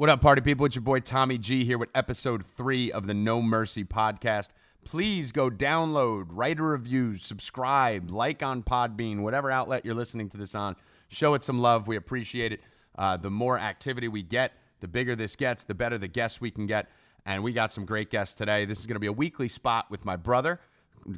What up, party people? It's your boy Tommy G here with episode three of the No Mercy podcast. Please go download, write a review, subscribe, like on Podbean, whatever outlet you're listening to this on. Show it some love. We appreciate it. Uh, the more activity we get, the bigger this gets, the better the guests we can get. And we got some great guests today. This is going to be a weekly spot with my brother,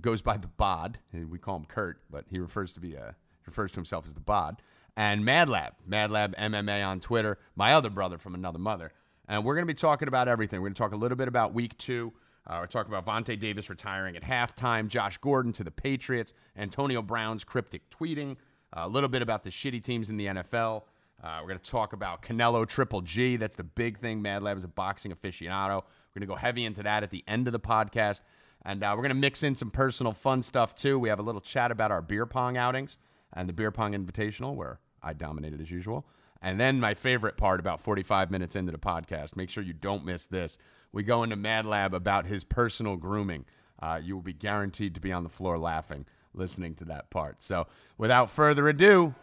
goes by the Bod. We call him Kurt, but he refers to be a refers to himself as the Bod and MadLab, MadLab MMA on Twitter, my other brother from another mother. And we're going to be talking about everything. We're going to talk a little bit about week two. Uh, we're talking about Vontae Davis retiring at halftime, Josh Gordon to the Patriots, Antonio Brown's cryptic tweeting, uh, a little bit about the shitty teams in the NFL. Uh, we're going to talk about Canelo Triple G. That's the big thing. MadLab is a boxing aficionado. We're going to go heavy into that at the end of the podcast. And uh, we're going to mix in some personal fun stuff too. We have a little chat about our beer pong outings and the beer pong invitational where I dominated as usual. And then my favorite part about 45 minutes into the podcast, make sure you don't miss this. We go into Mad Lab about his personal grooming. Uh, you will be guaranteed to be on the floor laughing listening to that part. So without further ado,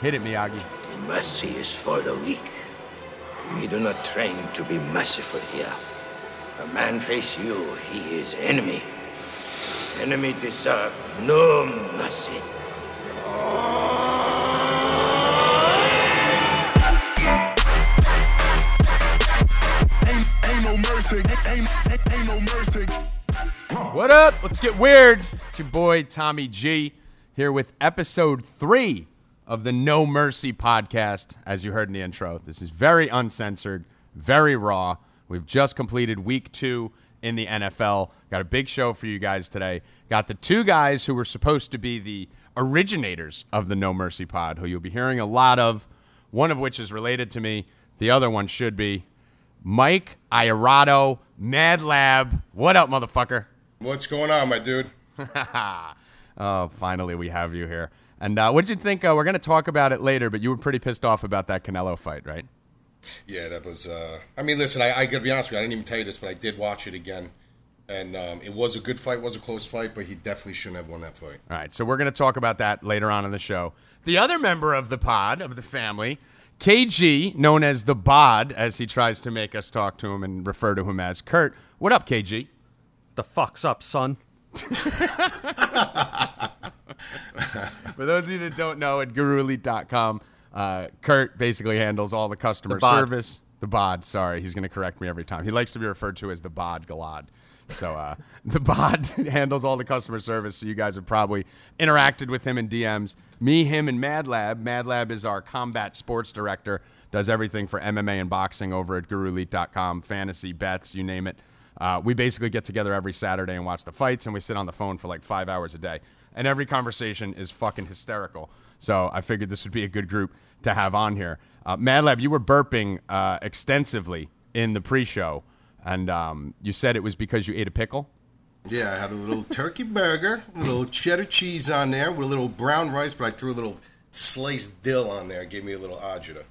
hit it, Miyagi. Mercy is for the weak. We do not train to be merciful here. A man face you, he is enemy. Enemy deserve no mercy. Ain't, What up? Let's get weird. It's your boy Tommy G here with episode three of the No Mercy podcast. As you heard in the intro, this is very uncensored, very raw. We've just completed week two in the NFL. Got a big show for you guys today. Got the two guys who were supposed to be the originators of the No Mercy pod, who you'll be hearing a lot of, one of which is related to me. The other one should be Mike Iorado, Mad Lab. What up, motherfucker? What's going on, my dude? oh, finally we have you here. And uh, what did you think? Uh, we're going to talk about it later, but you were pretty pissed off about that Canelo fight, right? Yeah, that was. Uh, I mean, listen, I, I gotta be honest with you. I didn't even tell you this, but I did watch it again, and um, it was a good fight. Was a close fight, but he definitely shouldn't have won that fight. All right, so we're going to talk about that later on in the show. The other member of the pod, of the family, KG, known as the Bod, as he tries to make us talk to him and refer to him as Kurt. What up, KG? The fuck's up, son? For those of you that don't know, at GuruElite.com, uh, Kurt basically handles all the customer The service. The bod, sorry, he's going to correct me every time. He likes to be referred to as the bod galad. So uh, the bot handles all the customer service. So you guys have probably interacted with him in DMs. Me, him, and MadLab. MadLab is our combat sports director. Does everything for MMA and boxing over at GuruElite.com. Fantasy bets, you name it. Uh, we basically get together every Saturday and watch the fights, and we sit on the phone for like five hours a day. And every conversation is fucking hysterical. So I figured this would be a good group to have on here. Uh, MadLab, you were burping uh, extensively in the pre-show, and um, you said it was because you ate a pickle. Yeah, I had a little turkey burger, a little cheddar cheese on there with a little brown rice, but I threw a little sliced dill on there. Gave me a little agita.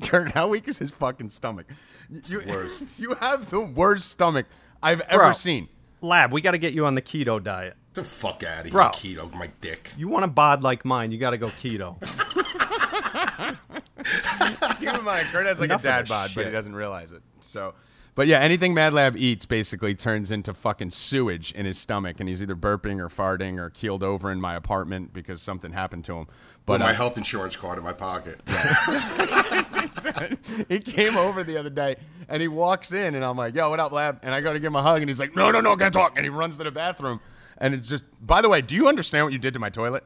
Kurt, how weak is his fucking stomach? It's you, the worst. You have the worst stomach I've ever Bro. seen. Lab, we got to get you on the keto diet. Get the fuck out of here, Bro. keto, my dick. You want a bod like mine, you got to go keto. Keep in mind, Kurt has like Enough a dad this bod, but he doesn't realize it. So, but yeah, anything Mad Lab eats basically turns into fucking sewage in his stomach, and he's either burping or farting or keeled over in my apartment because something happened to him. But my uh, health insurance card in my pocket. he came over the other day and he walks in, and I'm like, "Yo, what up, Lab?" And I go to give him a hug, and he's like, "No, no, no, can't talk." And he runs to the bathroom, and it's just. By the way, do you understand what you did to my toilet?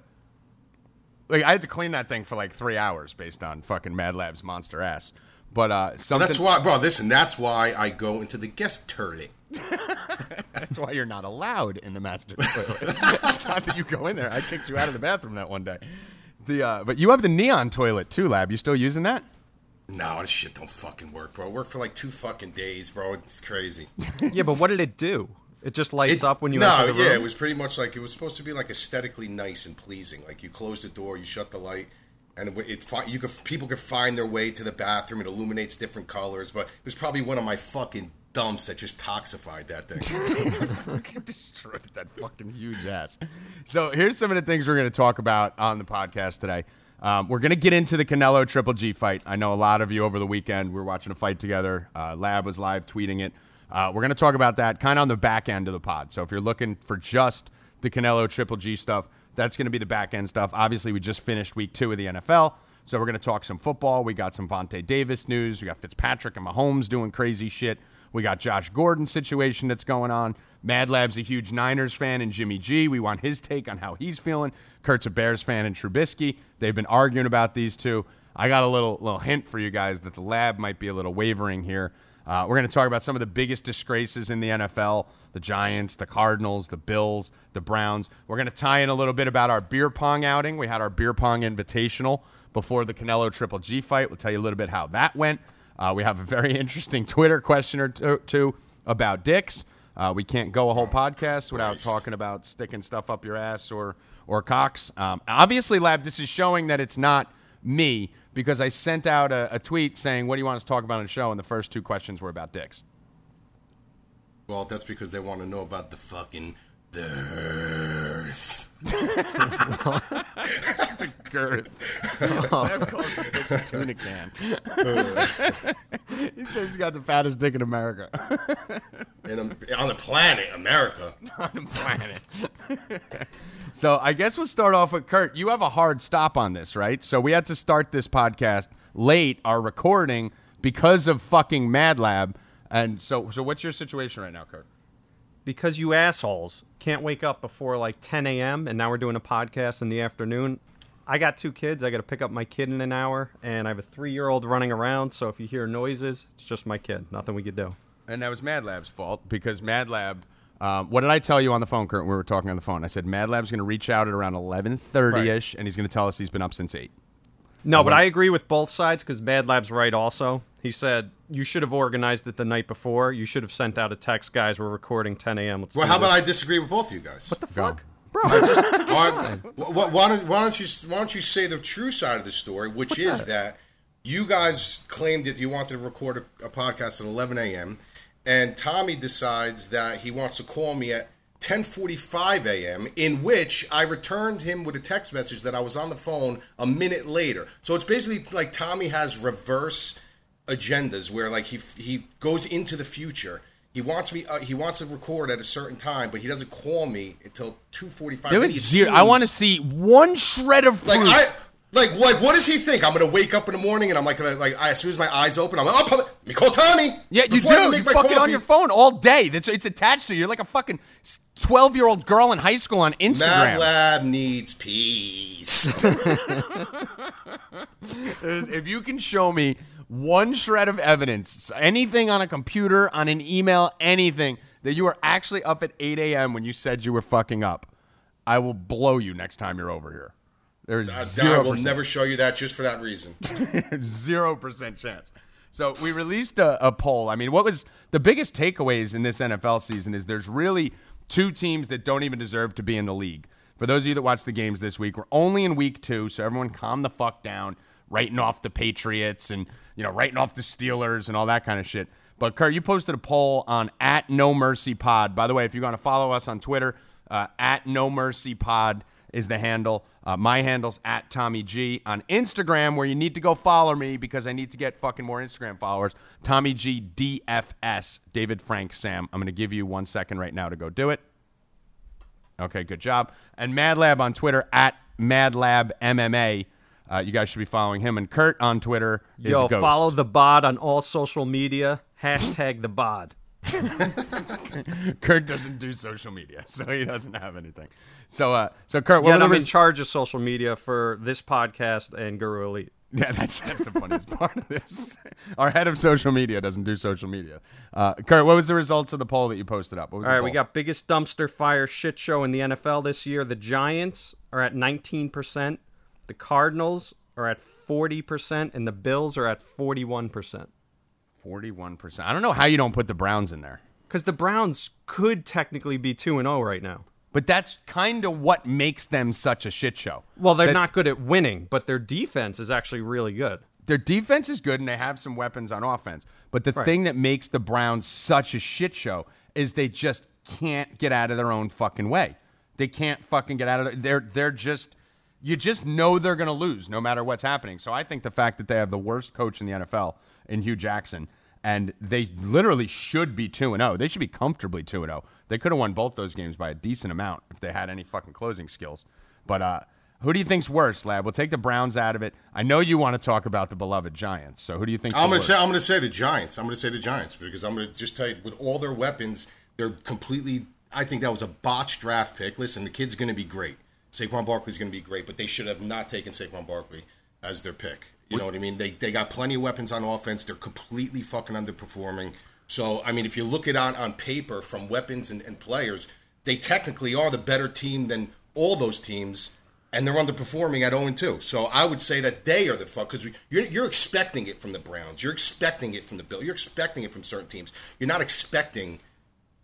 Like I had to clean that thing for like three hours based on fucking Mad Lab's monster ass. But uh, something. that's why, bro. Listen, that's why I go into the guest toilet. That's why you're not allowed in the master toilet. not that you go in there. I kicked you out of the bathroom that one day. The uh, but you have the neon toilet too, Lab. You still using that? No, this shit don't fucking work, bro. It worked for like two fucking days, bro. It's crazy. yeah, but what did it do? It just lights It- up when you no, enter the yeah, it was pretty much like it was supposed to be like aesthetically nice and pleasing. Like you close the door, you shut the light, and it, you could people could find their way to the bathroom. It illuminates different colors, but it was probably one of my fucking dumps that just toxified that thing. destroyed that fucking huge ass. So here's some of the things we're going to talk about on the podcast today. Um, we're gonna get into the Canelo Triple G fight. I know a lot of you over the weekend we were watching a fight together. Uh, Lab was live tweeting it. Uh, we're gonna talk about that kind of on the back end of the pod. So if you're looking for just the Canelo Triple G stuff, that's gonna be the back end stuff. Obviously, we just finished week two of the NFL. So we're going to talk some football. We got some Vontae Davis news. We got Fitzpatrick and Mahomes doing crazy shit. We got Josh Gordon situation that's going on. Mad Lab's a huge Niners fan and Jimmy G. We want his take on how he's feeling. Kurt's a Bears fan and Trubisky. They've been arguing about these two. I got a little little hint for you guys that the lab might be a little wavering here. Uh, we're going to talk about some of the biggest disgraces in the NFL the Giants, the Cardinals, the Bills, the Browns. We're going to tie in a little bit about our beer pong outing. We had our beer pong invitational before the Canelo Triple G fight. We'll tell you a little bit how that went. Uh, we have a very interesting Twitter question or two, about dicks. Uh, we can't go a whole podcast without Christ. talking about sticking stuff up your ass or or cocks. Um, obviously, Lab, this is showing that it's not me because I sent out a, a tweet saying, "What do you want us to talk about on the show?" And the first two questions were about dicks. Well, that's because they want to know about the fucking the earth. Girth. Lab calls his dick a tuna can. he says he's got the fattest dick in America. And um, on the planet, America. on the planet. so I guess we'll start off with Kurt. You have a hard stop on this, right? So we had to start this podcast late, our recording, because of fucking Mad Lab. And so, so what's your situation right now, Kurt? because you assholes can't wake up before like 10 a.m. and now we're doing a podcast in the afternoon. I got two kids. I got to pick up my kid in an hour, and I have a three-year-old running around. So if you hear noises, it's just my kid. Nothing we could do. And that was Mad Lab's fault because Mad Lab. Um, what did I tell you on the phone, Kurt? When we were talking on the phone. I said Mad Lab's going to reach out at around eleven thirty ish, and he's going to tell us he's been up since eight. No, but uh-huh. I agree with both sides because Mad Lab's right. Also, he said you should have organized it the night before. You should have sent out a text, guys. We're recording 10 a.m. Let's Well, how about I disagree with both of you guys? What the Go. fuck, bro? Just why, why, why don't, why don't you why don't you say the true side of the story, which is that? you guys claimed that you wanted to record a, a podcast at 11 a.m. and Tommy decides that he wants to call me at 10:45 a.m. in which I returned him with a text message that I was on the phone a minute later. So it's basically like Tommy has reverse agendas where like he he goes into the future. He wants me. Uh, he wants to record at a certain time, but he doesn't call me until two forty-five. There was zero. I want to see one shred of like proof. I like like what does he think? I'm gonna wake up in the morning and I'm like gonna like I, as soon as my eyes open, I'm like, oh, let me call Tommy. Yeah, you Before I even do. You fucking on your phone all day. That's it's attached to you. You're like a fucking twelve year old girl in high school on Instagram. Mad Lab needs peace. if you can show me one shred of evidence, anything on a computer, on an email, anything that you were actually up at 8 a.m. when you said you were fucking up, I will blow you next time you're over here. There's I zero will never show you that just for that reason. zero percent chance. So we released a, a poll. I mean, what was the biggest takeaways in this NFL season is there's really two teams that don't even deserve to be in the league. For those of you that watch the games this week, we're only in week two, so everyone calm the fuck down, writing off the Patriots and you know writing off the Steelers and all that kind of shit. But Kurt, you posted a poll on at No Mercy Pod. By the way, if you want to follow us on Twitter, uh, at No Mercy Pod is the handle. Uh, my handle's at Tommy G on Instagram, where you need to go follow me because I need to get fucking more Instagram followers. Tommy G DFS, David Frank Sam. I'm going to give you one second right now to go do it. Okay, good job. And Mad Lab on Twitter at Mad Lab MMA. Uh, you guys should be following him. And Kurt on Twitter is Yo, ghost. follow the bod on all social media. Hashtag the bod. Kurt doesn't do social media, so he doesn't have anything. So, uh, so Kurt, what were I'm in charge of social media for this podcast and Guru Elite. Yeah, that's, that's the funniest part of this. Our head of social media doesn't do social media. Uh, Kurt, what was the results of the poll that you posted up? What was All the we got biggest dumpster fire shit show in the NFL this year. The Giants are at 19%, the Cardinals are at 40%, and the Bills are at 41%. 41%. I don't know how you don't put the Browns in there. Because the Browns could technically be 2 and 0 right now. But that's kind of what makes them such a shit show. Well, they're That- not good at winning, but their defense is actually really good. Their defense is good and they have some weapons on offense. But the thing that makes the Browns such a shit show is they just can't get out of their own fucking way. They can't fucking get out of it. They're they're just you just know they're going to lose no matter what's happening. So I think the fact that they have the worst coach in the NFL in Hue Jackson and they literally should be 2 and 0. They should be comfortably 2 and 0. They could have won both those games by a decent amount if they had any fucking closing skills. But uh who do you think's worse, Lab? We'll take the Browns out of it. I know you want to talk about the beloved Giants. So who do you think? I'm gonna say I'm gonna say the Giants. I'm gonna say the Giants because I'm gonna just tell you with all their weapons, they're completely. I think that was a botched draft pick. Listen, the kid's gonna be great. Saquon Barkley's gonna be great, but they should have not taken Saquon Barkley as their pick. You know what I mean? They they got plenty of weapons on offense. They're completely fucking underperforming. So I mean, if you look at on on paper from weapons and, and players, they technically are the better team than all those teams and they're underperforming at 0 2. So I would say that they are the fuck because you're, you're expecting it from the Browns, you're expecting it from the Bill, you're expecting it from certain teams. You're not expecting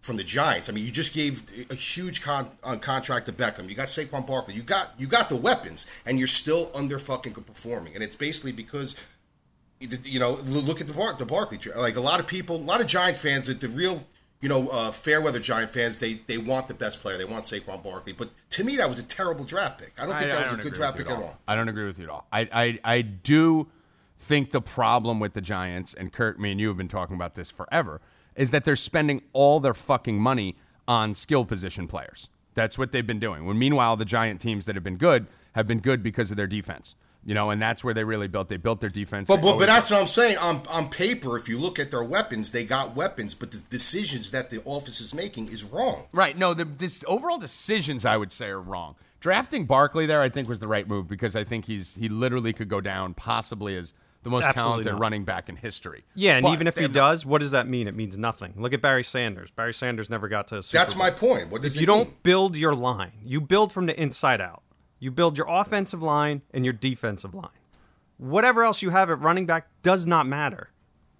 from the Giants. I mean, you just gave a huge con, uh, contract to Beckham. You got Saquon Barkley. You got you got the weapons, and you're still under fucking performing. And it's basically because. You know, look at the Bar- the Barkley. Like a lot of people, a lot of Giant fans, that the real you know, uh, fair weather Giant fans, they they want the best player. They want Saquon Barkley. But to me, that was a terrible draft pick. I don't think I, that I was a good draft with pick you at all. I don't agree with you at all. I, I, I do think the problem with the Giants, and Kurt, me and you have been talking about this forever, is that they're spending all their fucking money on skill position players. That's what they've been doing. When meanwhile, the Giant teams that have been good have been good because of their defense. You know, and that's where they really built. They built their defense. But but, but that's what I'm saying. On on paper, if you look at their weapons, they got weapons, but the decisions that the office is making is wrong. Right. No, the this, overall decisions I would say are wrong. Drafting Barkley there, I think, was the right move because I think he's he literally could go down possibly as the most Absolutely talented not. running back in history. Yeah, and But even if he have- does, what does that mean? It means nothing. Look at Barry Sanders. Barry Sanders never got to a Super That's Bowl. my point. What does If it you don't build your line, you build from the inside out. You build your offensive line and your defensive line. Whatever else you have at running back does not matter.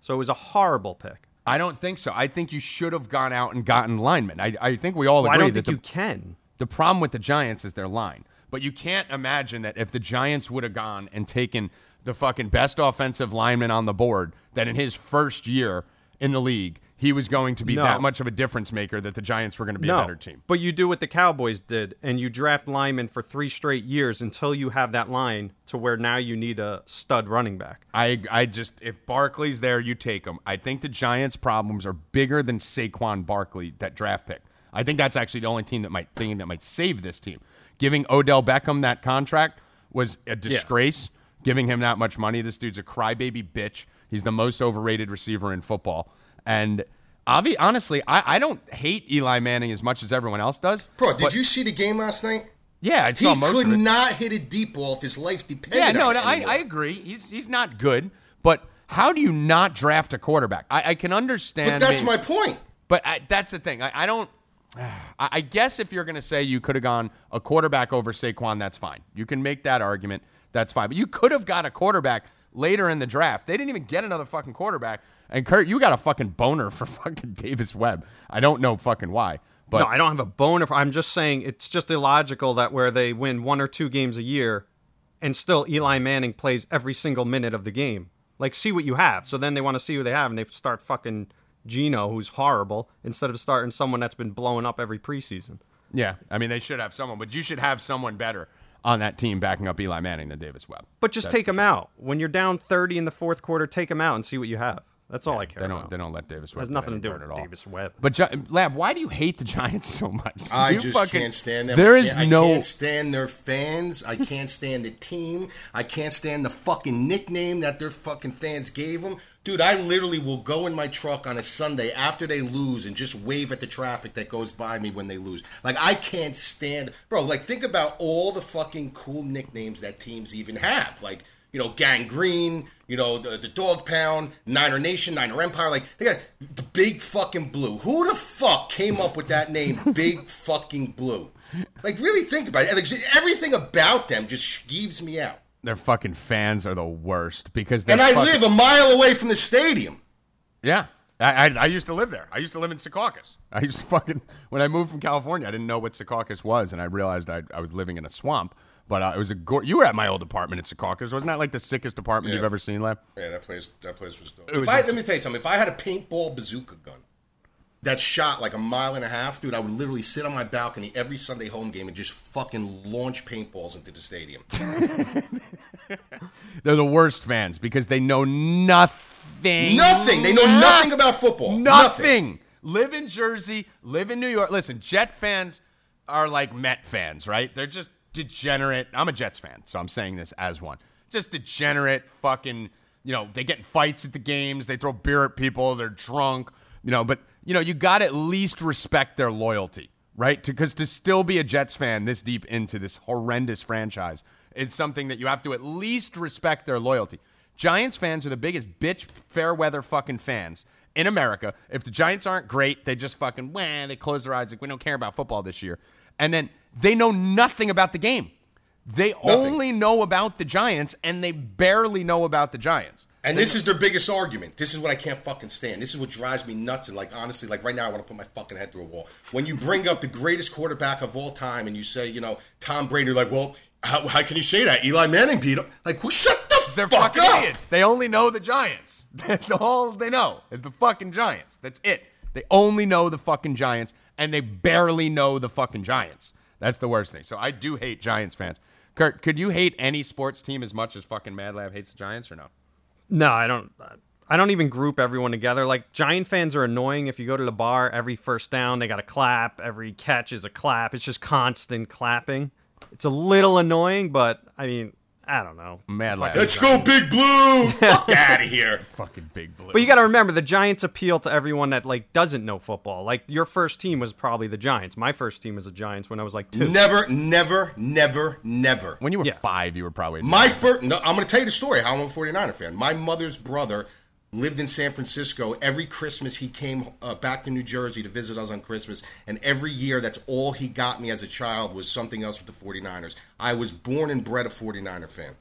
So it was a horrible pick. I don't think so. I think you should have gone out and gotten linemen. I, I think we all Well, I agree don't that think the, you can. the problem with the Giants is their line. But you can't imagine that if the Giants would have gone and taken the fucking best offensive lineman on the board, that in his first year in the league, he was going to be No. that much of a difference maker that the Giants were going to be no, a better team. but you do what the Cowboys did, and you draft linemen for three straight years until you have that line to where now you need a stud running back. I I just if Barkley's there, you take him. I think the Giants' problems are bigger than Saquon Barkley, that draft pick. I think that's actually the only team that might thing that might save this team. Giving Odell Beckham that contract was a disgrace. Giving him that much money, this dude's a crybaby bitch. He's the most overrated receiver in football, and. Obvi- honestly, I, I don't hate Eli Manning as much as everyone else does. Bro, did but- you see the game last night? Yeah, I He saw most could of it. not hit a deep ball if his life depended Yeah, no, no, I. I agree. He's he's not good, but how do you not draft a quarterback? I, I can understand. But that's maybe- my point. But I, that's the thing. I, I don't. I, I guess if you're going to say you could have gone a quarterback over Saquon, that's fine. You can make that argument. That's fine. But you could have got a quarterback later in the draft. They didn't even get another fucking quarterback. And Kurt, you got a fucking boner for fucking Davis Webb. I don't know fucking why. But no, I don't have a boner. If I'm just saying it's just illogical that where they win one or two games a year, and still Eli Manning plays every single minute of the game. Like, see what you have. So then they want to see who they have, and they start fucking Geno, who's horrible, instead of starting someone that's been blowing up every preseason. yeah, I mean they should have someone, but you should have someone better on that team backing up Eli Manning than Davis Webb. But just That's take him out when you're down 30 in the fourth quarter. Take him out and see what you have. That's all I care They don't. about. They don't let Davis Webb. has nothing to do burn with at all. Davis Webb. But Gi- Lab, why do you hate the Giants so much? I You just fucking- can't stand them. There I is no. I can't stand their fans. I can't stand the team. I can't stand the fucking nickname that their fucking fans gave them. Dude, I literally will go in my truck on a Sunday after they lose and just wave at the traffic that goes by me when they lose. Like I can't stand, bro. Like think about all the fucking cool nicknames that teams even have. Like you know, Gang Green, you know, the, the Dog Pound, Niner Nation, Niner Empire. Like, they got the Big fucking Blue. Who the fuck came up with that name, Big fucking Blue? Like, really think about it. Like, everything about them just skeeves me out. Their fucking fans are the worst because they're And I fucking- live a mile away from the stadium. Yeah. I, I, I used to live there. I used to live in Secaucus. I used to fucking when I moved from California, I didn't know what Secaucus was, and I realized I, I was living in a swamp. But uh, it was a go- you were at my old apartment in Secaucus. Wasn't that like the sickest apartment Yeah. you've ever seen, Lab? Yeah, that place, that place was dope. was If I, let me tell you something. If I had a paintball bazooka gun, that shot like a mile and a half, dude, I would literally sit on my balcony every Sunday home game and just fucking launch paintballs into the stadium. They're the worst fans because they know nothing. nothing. They know nothing about football. Nothing. Live in Jersey, live in New York. Listen, Jet fans are like Met fans, right? They're just degenerate. I'm a Jets fan, so I'm saying this as one. Just degenerate fucking, you know, they get in fights at the games, they throw beer at people, they're drunk, you know, but you know, you got to at least respect their loyalty, right? Because to, still be a Jets fan this deep into this horrendous franchise, it's something that you have to at least respect their loyalty. Giants fans are the biggest bitch fair weather fucking fans in America. If the Giants aren't great, they just fucking wah, they close their eyes like we don't care about football this year. And then they know nothing about the game. They Nothing. only know about the Giants and they barely know about the Giants. And this is their biggest argument. This is what I can't fucking stand. This is what drives me nuts. And like honestly, like right now, I want to put my fucking head through a wall. When you bring up the greatest quarterback of all time, and you say, you know, Tom Brady, you're like, well, how, how can you say that? Eli Manning beat him. Like, well, shut the They're fuck fucking up. idiots. They only know the Giants. That's all they know is the fucking Giants. That's it. They only know the fucking Giants, and they barely know the fucking Giants. That's the worst thing. So I do hate Giants fans. Kurt, could you hate any sports team as much as fucking Mad Lab hates the Giants or no? No, I don't. I don't even group everyone together. Like Giant fans are annoying. If you go to the bar, every first down they got to clap. Every catch is a clap. It's just constant clapping. It's a little annoying, but I mean, I don't know. Mad Lab. Let's go, Big Blue. fuck out of here. fucking big blue. But you got to remember, the Giants appeal to everyone that like doesn't know football. Like your first team was probably the Giants. My first team was the Giants when I was like two. Never, never, never, never. when you were Yeah. five, you were probably My first, no, I'm going to tell you the story how I'm a 49er fan. My mother's brother lived in San Francisco. Every Christmas, he came uh, back to New Jersey to visit us on Christmas. And every year, that's all he got me as a child was something else with the 49ers. I was born and bred a 49er fan.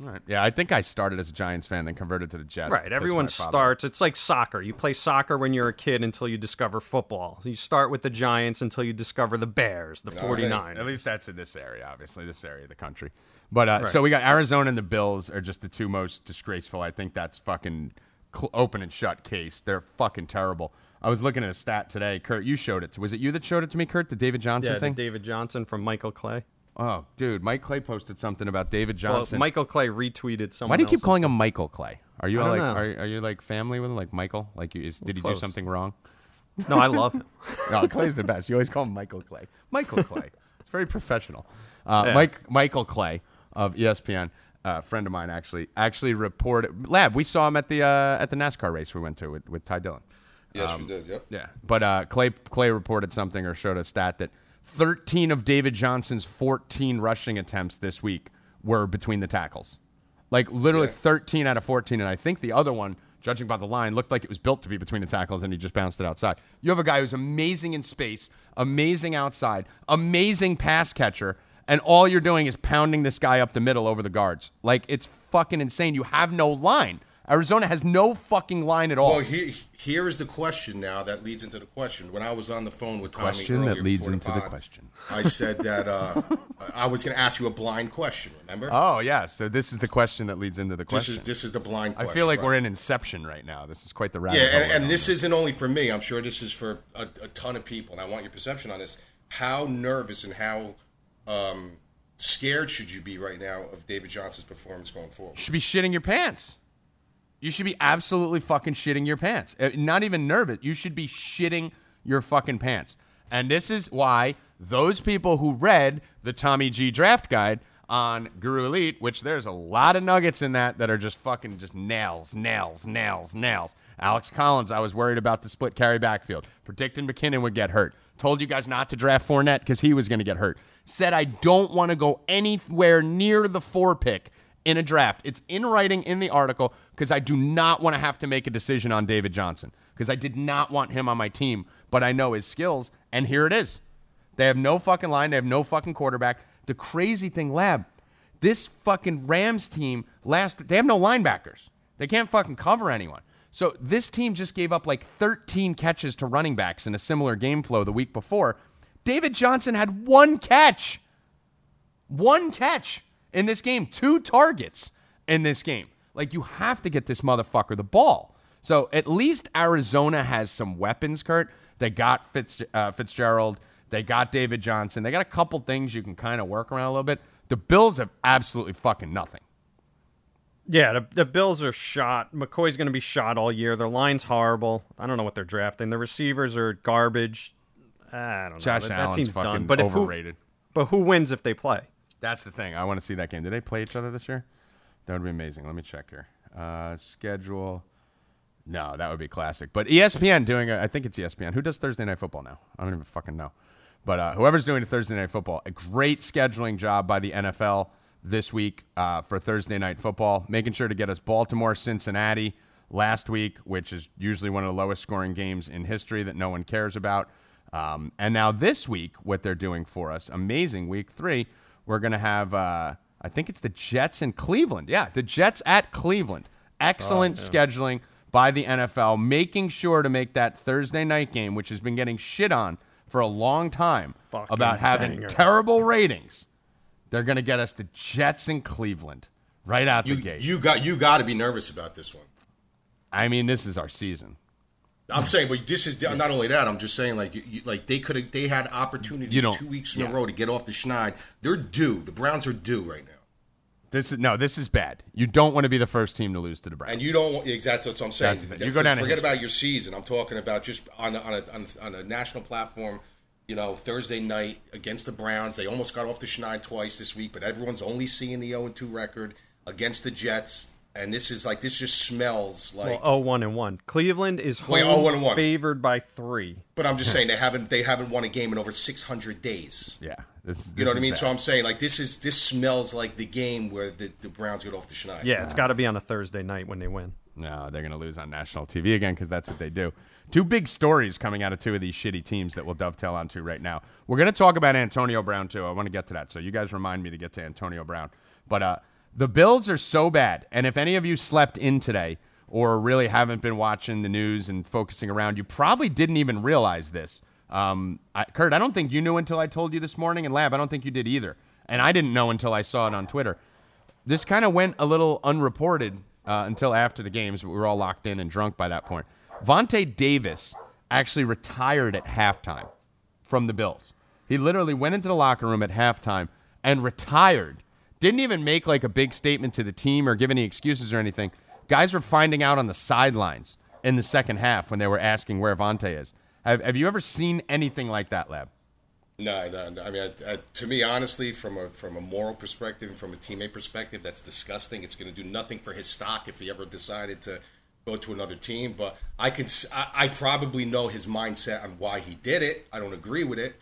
All right. Yeah, I think I started as a Giants fan, then converted to the Jets. Right, everyone my father off. starts. It's like soccer. You play soccer when you're a kid until you discover football. You start with the Giants until you discover the Bears, the 49ers. At least that's in this area, obviously, this area of the country. But uh, so we got Arizona and the Bills are just the two most disgraceful. I think that's fucking cl- open and shut case. They're fucking terrible. I was looking at a stat today. Kurt, you showed it. To was it you that showed it to me, Kurt? The David Johnson Yeah, the thing? David Johnson from Michael Clay. oh, dude, Mike Clay posted something about David Johnson. Well. Michael Clay retweeted someone. Why do you keep calling him Michael Clay? Are you like are, are you like family with him, like Michael? Like, you, is, did he do something wrong? No, I love him. No, Clay's the best. You always call him Michael Clay. Michael Clay. It's very professional. Uh, Yeah. Mike Michael Clay of ESPN, a friend of mine actually actually reported. Lab, we saw him at the uh, at the NASCAR race we went to with, with Ty Dillon. Yes, we did. Yep. Yeah, but uh, Clay Clay reported something or showed a stat that 13 of David Johnson's 14 rushing attempts this week were between the tackles. Like literally Yeah. 13 out of 14, and I think the other one, judging by the line, looked like it was built to be between the tackles, and he just bounced it outside. You have a guy who's amazing in space, amazing outside, amazing pass catcher, and all you're doing is pounding this guy up the middle over the guards. Like it's fucking insane. You have no line. Arizona has no fucking line at all. Well, he, here is the question now that leads into the question. When I was on the phone with Tommy question that leads before into the pod, question. I said that uh, I was going to ask you a blind question. Remember? Oh yeah, so this is the question that leads into the this question. is this is the blind question. I feel like right? we're in Inception right now. This is quite the rabbit Yeah, and, and this isn't only for me. I'm sure this is for a, a ton of people, and I want your perception on this. How nervous and how um, scared should you be right now of David Johnson's performance going forward? You should be shitting your pants. You should be absolutely fucking shitting your pants. Uh, Not even nervous. You should be shitting your fucking pants. And this is why those people who read the Tommy G draft guide on Guru Elite, which there's a lot of nuggets in that that are just fucking just nails, nails, nails, nails. Alex Collins, I was worried about the split carry backfield. Predicting McKinnon would get hurt. Told you guys not to draft Fournette because he was going to get hurt. Said I don't want to go anywhere near the four pick in a draft. It's in writing in the article because I do not want to have to make a decision on David Johnson because I did not want him on my team, but I know his skills, and here it is. They have no fucking line. They have no fucking quarterback. The crazy thing, Lab, this fucking Rams team last they have no linebackers. They can't fucking cover anyone. So this team just gave up like 13 catches to running backs in a similar game flow the week before. David Johnson had one catch. One catch in this game, two targets in this game. Like you have to get this motherfucker the ball. So at least Arizona has some weapons, Kurt. They got Fitz, uh, Fitzgerald. They got David Johnson. They got a couple things you can kind of work around a little bit. The Bills have absolutely fucking nothing. Yeah, the, the Bills are shot. McCoy's going to be shot all year. Their line's horrible. I don't know what they're drafting. The receivers are garbage. I don't know. Josh that, that Allen's team's fucking done. But if who, overrated. but who wins if they play? That's the thing. I want to see that game. Did they play each other this year? That would be amazing. Let me check here. Uh, schedule. No, that would be classic. But ESPN doing. A, I think it's ESPN. Who does Thursday Night Football now? I don't even fucking know. But uh, whoever's doing Thursday Night Football, a great scheduling job by the NFL this week uh, for Thursday Night Football, making sure to get us Baltimore, Cincinnati last week, which is usually one of the lowest scoring games in history that no one cares about. Um, and now this week, what they're doing for us, amazing week three, we're going to have, uh, I think it's the Jets in Cleveland. Yeah, the Jets at Cleveland. Excellent scheduling by the NFL, making sure to make that Thursday night game, which has been getting shit on for a long time Fucking about having banger. terrible ratings. They're going to get us the Jets in Cleveland right out the You gate. you got you got to be nervous about this one. I mean, this is our season. I'm saying, but this is not only that. I'm just saying, like, you, you- like they could have, they had opportunities You two weeks in yeah. a row to get off the schneid. They're due. The Browns are due right now, This is no, this is bad. You don't want to be the first team to lose to the Browns. and you don't. want Exactly that's what I'm saying. That's thing. You go down Forget history. about your season. I'm talking about just on a, on a, on a, on a national platform. You know, Thursday night against the Browns. They almost got off the schneid twice this week, but everyone's only seeing the 0 2 record against the Jets. And this is like this just smells like. Well, oh, one and one. Cleveland is home Wait, oh, one and one. favored by three. But I'm just saying they haven't they haven't won a game in over 600 days. yeah, this, this You know what I mean? bad. So I'm saying like this is this smells like the game where the, the Browns get off the schneid. Yeah, it's got to be on a Thursday night when they win. No, they're going to lose on national TV again because that's what they do. Two big stories coming out of two of these shitty teams that we'll dovetail onto right now. We're going to talk about Antonio Brown too. I want to get to that. So you guys remind me to get to Antonio Brown. But uh, the Bills are so bad. And if any of you slept in today or really haven't been watching the news and focusing around, you probably didn't even realize this. Um, I, Kurt, I don't think you knew until I told you this morning, and Lab, I don't think you did either. And I didn't know until I saw it on Twitter this kind of went a little unreported uh, until after the games. But we were all locked in and drunk by that point. Vontae Davis actually retired at halftime from the Bills. He literally went into the locker room at halftime and retired. Didn't even make like a big statement to the team or give any excuses or anything. Guys were finding out on the sidelines in the second half when they were asking where Vontae is. Have, have you ever seen anything like that, Lab? No, no, no. I mean, I, I, to me, honestly, from a from a moral perspective and from a teammate perspective, that's disgusting. It's going to do nothing for his stock if he ever decided to go to another team. But I can, I probably know his mindset on why he did it. I don't agree with it,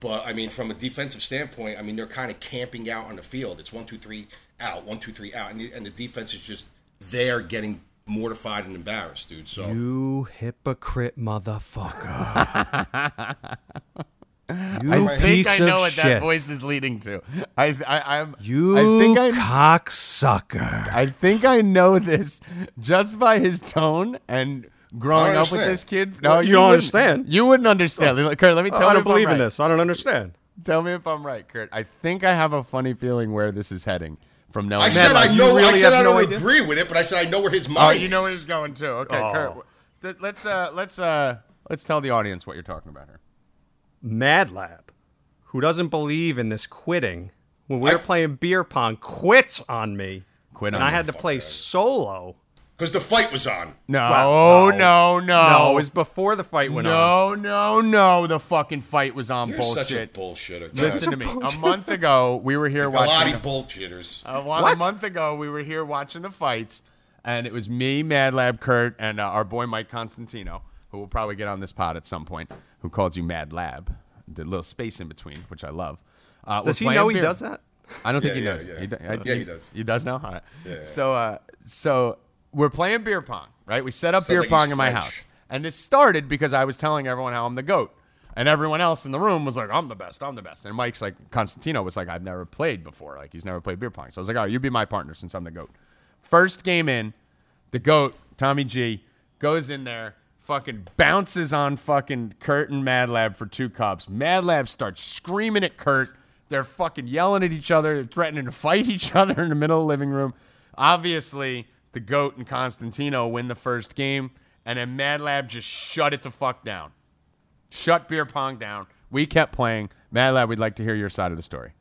but I mean, from a defensive standpoint, I mean, they're kind of camping out on the field. It's one, two, three out, one, two, three out, and the, and the defense is just there getting mortified and embarrassed, dude. So You hypocrite motherfucker. you I think I of know what shit. that voice is leading to. I, I, I'm. You I think I, cocksucker. I think I know this just by his tone and growing up with this kid. No, Well, you don't wouldn't. understand. You wouldn't understand. Kurt, let me tell I you. don't if I'm believe in right. this. I don't understand. Tell me if I'm right, Kurt. I think I have a funny feeling where this is heading from now. I said I know. I said I don't agree with it, but I said I know where his mind. Oh, you know where he's going too. Okay, Oh. Kurt. Th- Let's uh, let's uh, let's tell the audience what you're talking about here. Mad Lab, who doesn't believe in this quitting, when we I- were playing beer pong, quit on me. Quit on me. And on I had to play solo. Because the fight was on. No, Well, no, no, No, it was before the fight went on. no, no, no. The fucking fight was on You're bullshit. such a bullshitter. Listen to me. A month ago, we were here Galati watching. bullshitters. Uh, one, What? A month ago, we were here watching the fights, and it was me, Mad Lab, Kurt, and uh, our boy Mike Constantino, who will probably get on this pod at some point, who calls you Mad Lab. The little space in between, which I love. Uh, Does he know he beer- does that? I don't think he yeah, knows. yeah. He, do- I- Yeah, he does. He does now. All right. Yeah. So, uh, so we're playing beer pong, right? We set up Sounds beer like pong in my house, and this started because I was telling everyone how I'm the goat, and everyone else in the room was like, "I'm the best. I'm the best." And Mike's like, Constantino was like, "I've never played before. Like, he's never played beer pong." So I was like, "Oh, you be my partner since I'm the goat." First game in, the goat Tommy G goes in there, fucking bounces on fucking Kurt and Mad Lab for two cups. Mad Lab starts screaming at Kurt. They're fucking yelling at each other, threatening to fight each other in the middle of the living room. Obviously, the goat and Constantino win the first game, and then Mad Lab just shut it the fuck down. Shut beer pong down. We kept playing. Mad Lab, we'd like to hear your side of the story.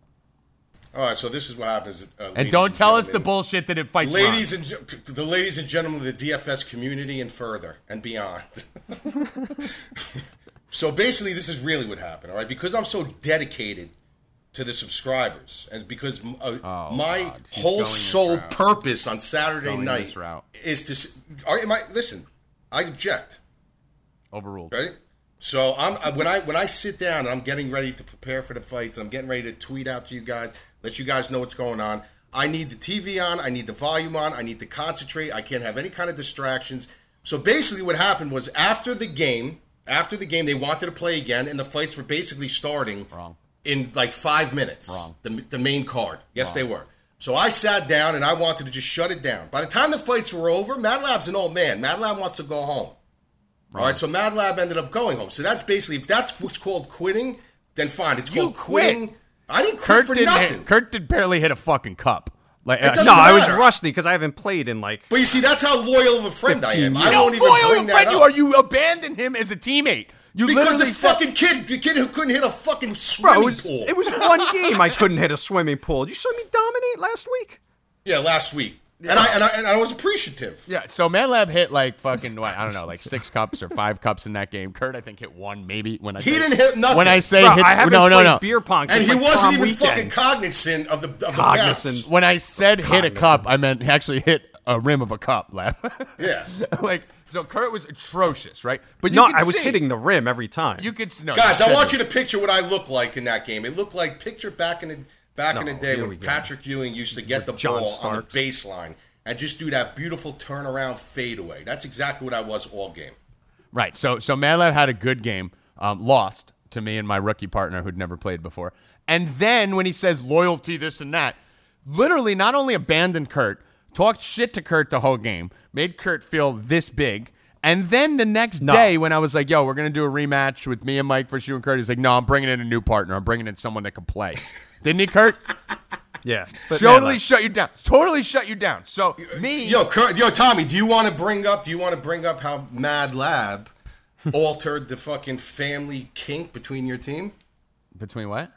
All right, so this is what happens. Uh, And don't tell us the bullshit that it fights. Ladies Ron. and the ladies and gentlemen of the DFS community and further and beyond. so basically, this is really what happened. All right, because I'm so dedicated to the subscribers, and because uh, Oh, my whole sole purpose on Saturday Going night is to. right, am I, listen, I object. Overruled. Right. So I'm I- when I when I sit down and I'm getting ready to prepare for the fights, and I'm getting ready to tweet out to you guys, let you guys know what's going on. I need the TV on, I need the volume on, I need to concentrate. I can't have any kind of distractions. So basically, what happened was after the game, after the game, they wanted to play again, and the fights were basically starting Wrong. In like five minutes. Wrong. The, the main card. Yes, they were. So I sat down and I wanted to just shut it down. By the time the fights were over, Mad Lab's an old man. Mad Lab wants to go home. All right, so Mad Lab ended up going home. So that's basically, if that's what's called quitting, then fine. It's You called quit. quitting. I didn't quit Kurt for didn't nothing. hit, Kurt did barely hit a fucking cup. Like uh, No, I was matter. rusty because I haven't played in like. But you see, that's how loyal of a friend I am. I won't even loyal bring a that friend up. you are. You abandon him as a teammate. You because the said- fucking kid, the kid who couldn't hit a fucking Bro, swimming it was, pool. it was one game I couldn't hit a swimming pool. Did you saw me dominate last week? yeah, last week. And, I, and, I, and I was appreciative. Yeah, so Mad Lab hit like fucking what I don't know, like six cups or five cups in that game. Kurt, I think, hit one maybe. When I He say- didn't hit nothing. When I say Bro, hit, I haven't no, no, no. beer pong And he like wasn't prom even weekend. fucking cognizant of the, of the Cognizant. When I said hit a cup, I meant he actually hit a rim of a cup. Lab. Yeah. like so, Kurt was atrocious, right? But you No, could I was see- hitting the rim every time. You could s- no, Guys, you I want you to picture what I looked like in that game. It looked like picture back in the back in the day when. Patrick Ewing used to get the John ball on the baseline and just do that beautiful turnaround fadeaway. That's exactly what I was all game. Right. So so Madlab had a good game, um, lost to me and my rookie partner who'd never played before. And then when he says loyalty, this and that, literally not only abandoned Kurt, talked shit to Kurt the whole game, made Kurt feel this big. And then the next No. day, when I was like, "Yo, we're gonna do a rematch with me and Mike versus you and Kurt," he's like, "No, I'm bringing in a new partner. I'm bringing in someone that can play." Didn't he, Kurt? yeah, but totally man, shut you down. Totally shut you down. So me, Yo, Kurt, yo, Tommy, do you want to bring up? Do you want to bring up how Mad Lab altered the fucking family kink between your team? Between what?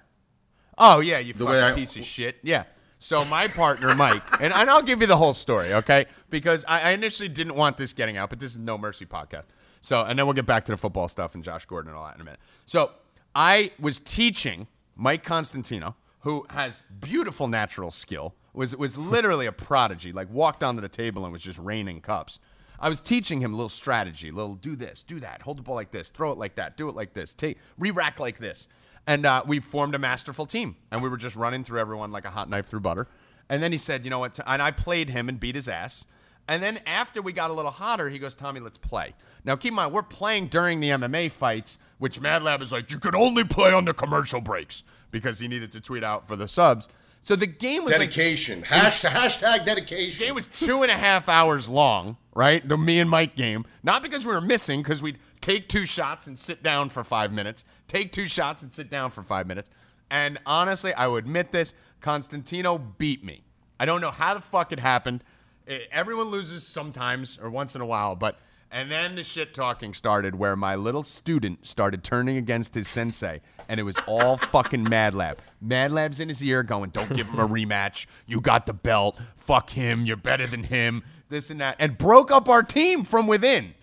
Oh yeah, you The fucking way I- piece of shit. Yeah. So my partner Mike, and, and I'll give you the whole story, okay? Because I, I initially didn't want this getting out, but this is No Mercy podcast. So and then we'll get back to the football stuff and Josh Gordon and all that in a minute. So I was teaching Mike Constantino, who has beautiful natural skill, was was literally a prodigy. Like walked onto the table and was just raining cups. I was teaching him a little strategy, little do this, do that, hold the ball like this, throw it like that, do it like this, take re-rack like this. And uh, we formed a masterful team. And we were just running through everyone like a hot knife through butter. And then he said, you know what? And I played him and beat his ass. And then after we got a little hotter, he goes, Tommy, let's play. Now, keep in mind, we're playing during the MMA fights, which Mad Lab is like, you can only play on the commercial breaks because he needed to tweet out for the subs. So the game was like Dedication. Hashtag, hashtag dedication. It was two and a half hours long, right? The me and Mike game. Not because we were missing, because we'd take two shots and sit down for five minutes, take two shots and sit down for five minutes. And honestly, I will admit this Constantino beat me. I don't know how the fuck it happened. Eh, Everyone loses sometimes or once in a while, but. And then the shit talking started where my little student started turning against his sensei, and it was all fucking Mad Lab. Mad Lab's in his ear going, Don't give him a rematch. You got the belt. Fuck him. You're better than him. This and that. And broke up our team from within.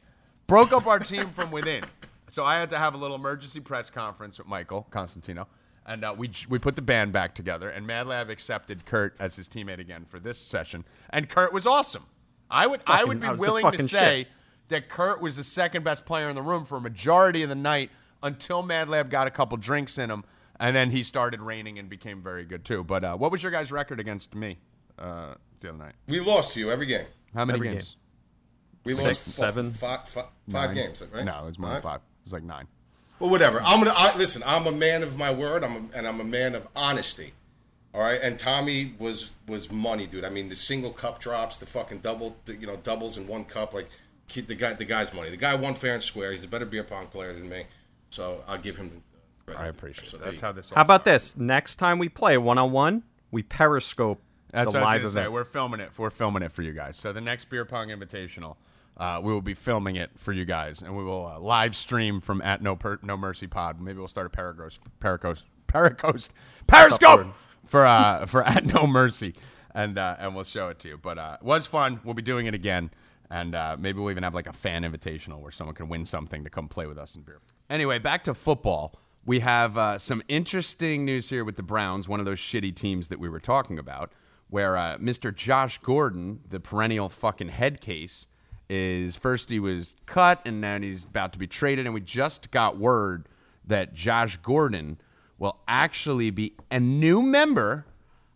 Broke up our team from within. So I had to have a little emergency press conference with Michael Constantino. And uh, we, we put the band back together, and Mad Lab accepted Kurt as his teammate again for this session. And Kurt was awesome. I would I would be I willing to say shit. that Kurt was the second best player in the room for a majority of the night until Mad Lab got a couple drinks in him, and then he started raining and became very good too. But uh, what was your guys' record against me uh, the other night? we lost to you every game. How many Every games? We Six, lost f- seven? fi- fi- five games, right? No, it was more than five. It was like nine. Well, whatever. I'm gonna I, listen. I'm a man of my word. I'm a, and I'm a man of honesty. All right. And Tommy was was money, dude. I mean, the single cup drops, the fucking double, the, you know, doubles in one cup. Like keep the guy, the guy's money. The guy won fair and square. He's a better beer pong player than me. So I'll give him. The credit. I appreciate So it. That's how this. How about started. this? Next time we play one on one, we periscope That's the what I was gonna say. We're filming it. We're filming it for you guys. So the next beer pong invitational, uh, we will be filming it for you guys, and we will uh, live stream from at No per- No Mercy Pod. Maybe we'll start a Paracoast, Paracoast, Paracoast, Periscope for uh, for at No Mercy, and uh, and we'll show it to you. But uh, it was fun. We'll be doing it again, and uh, maybe we'll even have like a fan invitational where someone can win something to come play with us in beer. Anyway, back to football. We have uh, some interesting news here with the Browns, one of those shitty teams that we were talking about, where uh, Mr. Josh Gordon, the perennial fucking head case, is first he was cut and now he's about to be traded. And we just got word that Josh Gordon will actually be a new member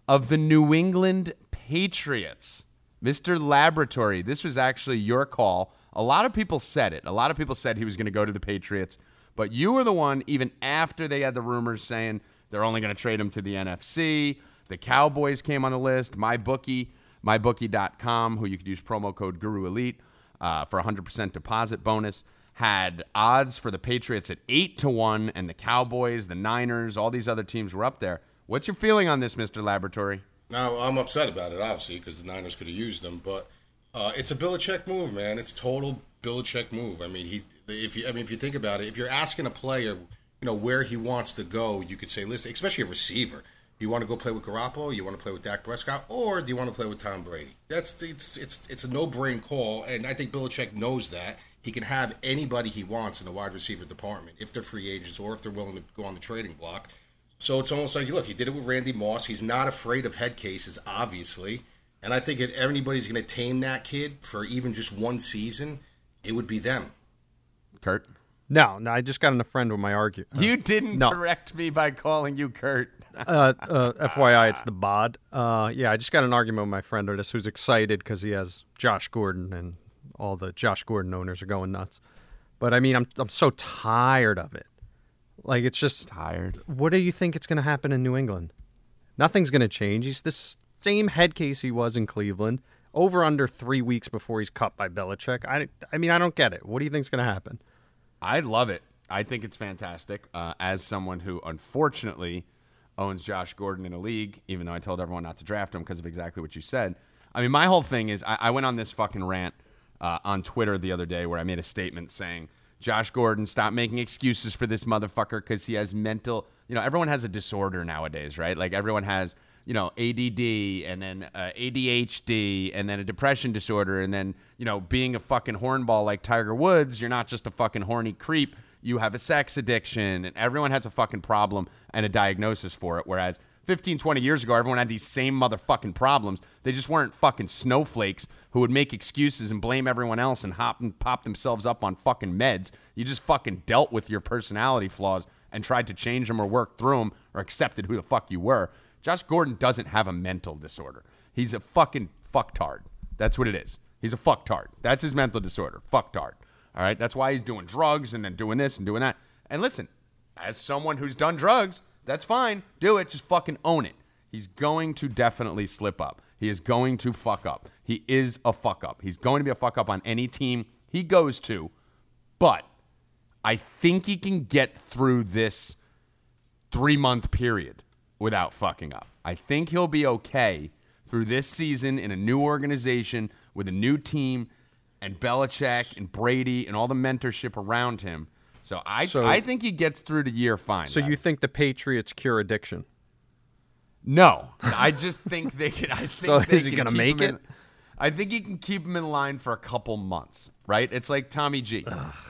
of the New England Patriots. Mr. Laboratory, this was actually your call. A lot of people said it. A lot of people said he was going to go to the Patriots, but you were the one, even after they had the rumors saying they're only going to trade him to the NFC. The Cowboys came on the list. My bookie, mybookie.com, who you could use promo code Guru Elite uh, for 100% deposit bonus, had odds for the Patriots at 8 to 1, and the Cowboys, the Niners, all these other teams were up there. What's your feeling on this, Mr. Laboratory? Now I'm upset about it, obviously, because the Niners could have used them. But uh, it's a Belichick move, man. It's total Belichick move. I mean, he if you I mean if you think about it, if you're asking a player, you know where he wants to go, you could say, listen, especially a receiver. Do you want to go play with Garoppolo? You want to play with Dak Prescott, or do you want to play with Tom Brady? That's it's it's it's a no brain call, and I think Belichick knows that he can have anybody he wants in the wide receiver department if they're free agents or if they're willing to go on the trading block. So it's almost like, look, he did it with Randy Moss. He's not afraid of head cases, obviously. And I think if anybody's going to tame that kid for even just one season, it would be them. Kurt? No, no, I just got in a friend with my argument. You didn't no. correct me by calling you Kurt. Uh, uh, FYI, it's the bod. Uh, yeah, I just got an argument with my friend on this who's excited because he has Josh Gordon and all the Josh Gordon owners are going nuts. But I mean, I'm I'm so tired of it. Like it's just Tired. What do you think it's going to happen in New England? Nothing's going to change. He's the same head case he was in Cleveland. Over under three weeks before he's cut by Belichick. I, I mean, I don't get it. What do you think's going to happen? I love it. I think it's fantastic. Uh, as someone who unfortunately owns Josh Gordon in a league, even though I told everyone not to draft him because of exactly what you said. I mean, my whole thing is I, I went on this fucking rant uh, on Twitter the other day where I made a statement saying, Josh Gordon, stop making excuses for this motherfucker because he has mental. You know, everyone has a disorder nowadays, right? Like everyone has, you know, ADD and then uh, ADHD and then a depression disorder and then, you know, being a fucking hornball like Tiger Woods, you're not just a fucking horny creep. You have a sex addiction and everyone has a fucking problem and a diagnosis for it. Whereas 15, 20 years ago, everyone had these same motherfucking problems. They just weren't fucking snowflakes who would make excuses and blame everyone else and hop and pop themselves up on fucking meds. You just fucking dealt with your personality flaws and tried to change them or work through them or accepted who the fuck you were. Josh Gordon doesn't have a mental disorder. He's a fucking fucktard. That's what it is. He's a fucktard. That's his mental disorder. Fucktard. All right. That's why he's doing drugs and then doing this and doing that. And listen, as someone who's done drugs, that's fine. Do it. Just fucking own it. He's going to definitely slip up. He is going to fuck up. He is a fuck up. He's going to be a fuck up on any team he goes to. But I think he can get through this three month period without fucking up. I think he'll be okay through this season in a new organization with a new team and Belichick and Brady and all the mentorship around him. So I So- I think he gets through the year fine. So you think the Patriots cure addiction? No, I just think they can. I think So they is he can gonna keep make him in- it? I think he can keep him in line for a couple months, right? It's like Tommy G.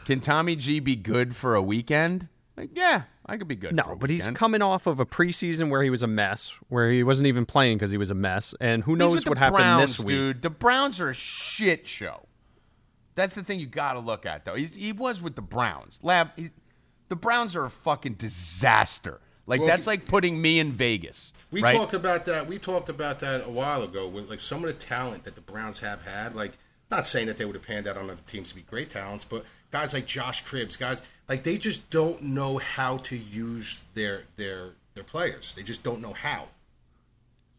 Can Tommy G be good for a weekend? Like, yeah, I could be good. for No, but he's coming off of a preseason where he was a mess, where he wasn't even playing because he was a mess, and who knows what the happened Browns, this week? dude. The Browns are a shit show. That's the thing you got to look at, though. He's, he was with the Browns. Lab, he, the Browns are a fucking disaster. Like Well, that's you- like putting me in Vegas. We right? talked about that. We talked about that a while ago with like some of the talent that the Browns have had. Like, not saying that they would have panned out on other teams to be great talents, but guys like Josh Cribbs, guys like they just don't know how to use their their their players. They just don't know how.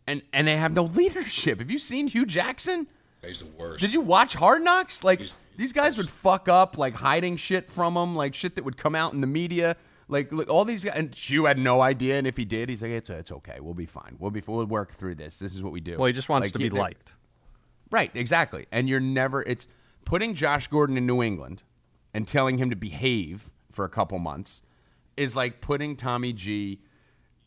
and and they have no leadership. Have you seen Hue Jackson? He's the worst. Did you watch Hard Knocks? Like He's- these guys would fuck up, like hiding shit from him, like shit that would come out in the media. Like look, all these guys, and Hue had no idea. And if he did, he's like, "It's it's okay. We'll be fine. We'll be we'll work through this. This is what we do." well, he just wants Like, to be liked. Right, exactly. And you're never. It's putting Josh Gordon in New England and telling him to behave for a couple months is like putting Tommy G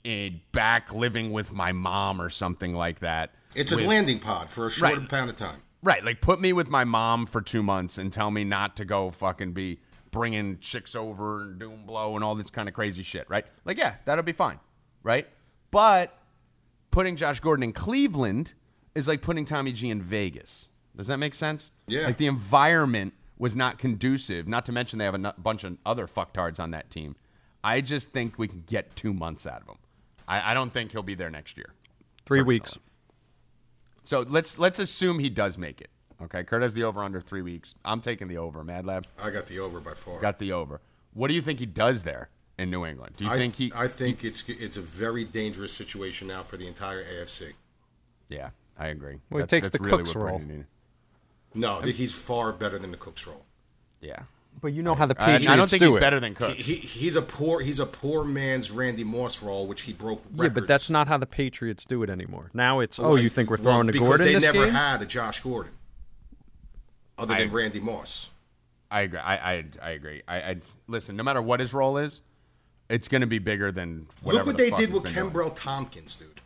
in back living with my mom or something like that. It's a landing pod for a short Right. amount of time. Right, like put me with my mom for two months and tell me not to go fucking be bringing chicks over and doom blow and all this kind of crazy shit, right? Like, yeah, that'll be fine, right? But putting Josh Gordon in Cleveland is like putting Tommy G in Vegas. Does that make sense? Yeah. Like the environment was not conducive. Not to mention they have a bunch of other fucktards on that team. I just think we can get two months out of him. I, I don't think he'll be there next year. Three Personally. weeks. So let's let's assume he does make it. Okay, Kurt has the over under three weeks. I'm taking the over. Mad Lab I got the over by far. got the over. What do you think he does there in New England? Do you I think he? I think it's it's a very dangerous situation now for the entire AFC. yeah, I agree. Well, he That's- takes the really Cook's role. Brady needed. No, he's far better than the Cook's role. Yeah, But you know how the I, Patriots I don't think do he's it. better than Cook. He, he's a poor he's a poor man's Randy Moss role, which he broke records. Yeah, but that's not how the Patriots do it anymore. Now it's oh, oh you think we're well, throwing to because Gordon they this never game? had a Josh Gordon, other I- than Randy Moss. I agree. I I, I agree. I, I listen. No matter what his role is, it's going to be bigger than. Look what the they fuck did with been doing. Kenbrell Thompkins, dude.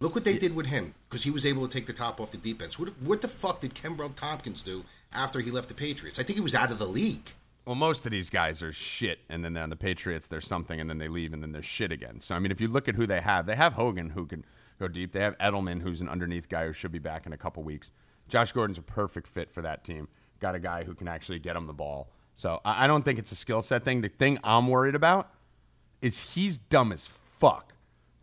Look what they did with him because he was able to take the top off the defense. What, what the fuck did Kenbrell Thompkins do after he left the Patriots? I think he was out of the league. Well, most of these guys are shit, and then on the Patriots, there's something, and then they leave, and then there's shit again. So, I mean, if you look at who they have, they have Hogan, who can go deep. They have Edelman, who's an underneath guy who should be back in a couple weeks. Josh Gordon's a perfect fit for that team. Got a guy who can actually get him the ball. So, I, I don't think it's a skill set thing. The thing I'm worried about is he's dumb as fuck.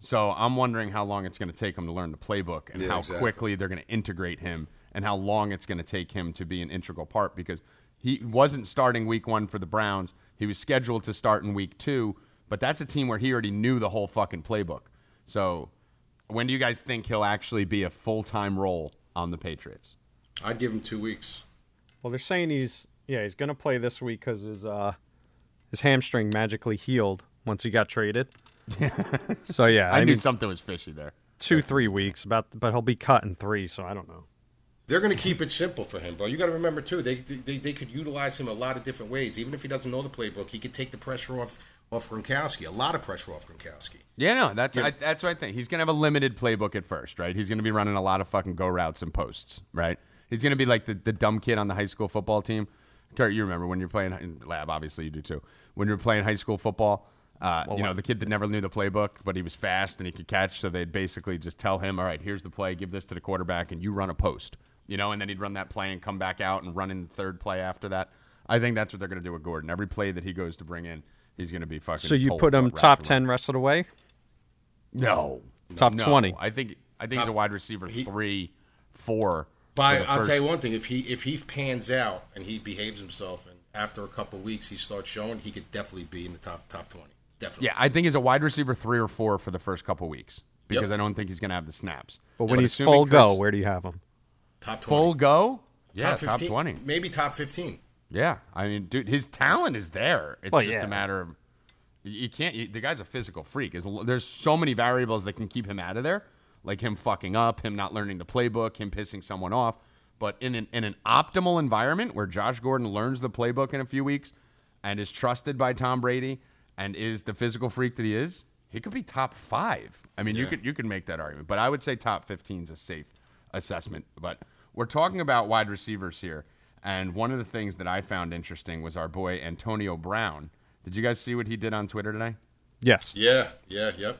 So, I'm wondering how long it's going to take him to learn the playbook and Yeah, how exactly. quickly they're going to integrate him and how long it's going to take him to be an integral part because he wasn't starting week one for the Browns. He was scheduled to start in week two, but that's a team where he already knew the whole fucking playbook. So when do you guys think he'll actually be a full time role on the Patriots? I'd give him two weeks. Well, they're saying he's yeah he's gonna play this week because his uh his hamstring magically healed once he got traded. so yeah, I, I, knew mean something was fishy there. two three weeks about, but he'll be cut in three. So I don't know. They're going to keep it simple for him, bro. You got to remember too. They, they they could utilize him a lot of different ways. Even if he doesn't know the playbook, he could take the pressure off off Gronkowski. A lot of pressure off Gronkowski. Yeah, no, that's Yeah. I, that's what I think. He's gonna have a limited playbook at first, right? He's gonna be running a lot of fucking go routes and posts, right? He's gonna be like the, the dumb kid on the high school football team. Kurt, you remember when you're playing in lab? Obviously, you do too. When you're playing high school football, uh, you know the kid that never knew the playbook, but he was fast and he could catch. So they'd basically just tell him, "All right, here's the play. Give this to the quarterback, and you run a post." You know, and then he'd run that play and come back out and run in the third play after that. I think that's what they're gonna do with Gordon. Every play that he goes to bring in, he's gonna be fucking. So you put him top ten rest of the way. No. Top No. 20. I think I think he's a wide receiver he- three, four. But I'll tell you one thing: if he if he pans out and he behaves himself, and after a couple weeks he starts showing, he could definitely be in the top top twenty. Definitely. Yeah, I think he's a wide receiver three or four for the first couple weeks because Yep. I don't think he's going to have the snaps. But when he's assuming full go, where do you have him? Top twenty. full go, yeah, top top, twenty. Maybe top fifteen. Yeah, I mean, dude, his talent is there. It's Well, just yeah. a matter of you you can't. You, the guy's a physical freak. There's so many variables that can keep him out of there, like him fucking up, him not learning the playbook, him pissing someone off. But in an in an optimal environment where Josh Gordon learns the playbook in a few weeks and is trusted by Tom Brady and is the physical freak that he is, he could be top five. I mean, you could you could make that argument, but I would say top 15 is a safe assessment. But we're talking about wide receivers here, and one of the things that I found interesting was our boy Antonio Brown. Did you guys see what he did on Twitter today? Yes. Yeah. Yeah. Yep.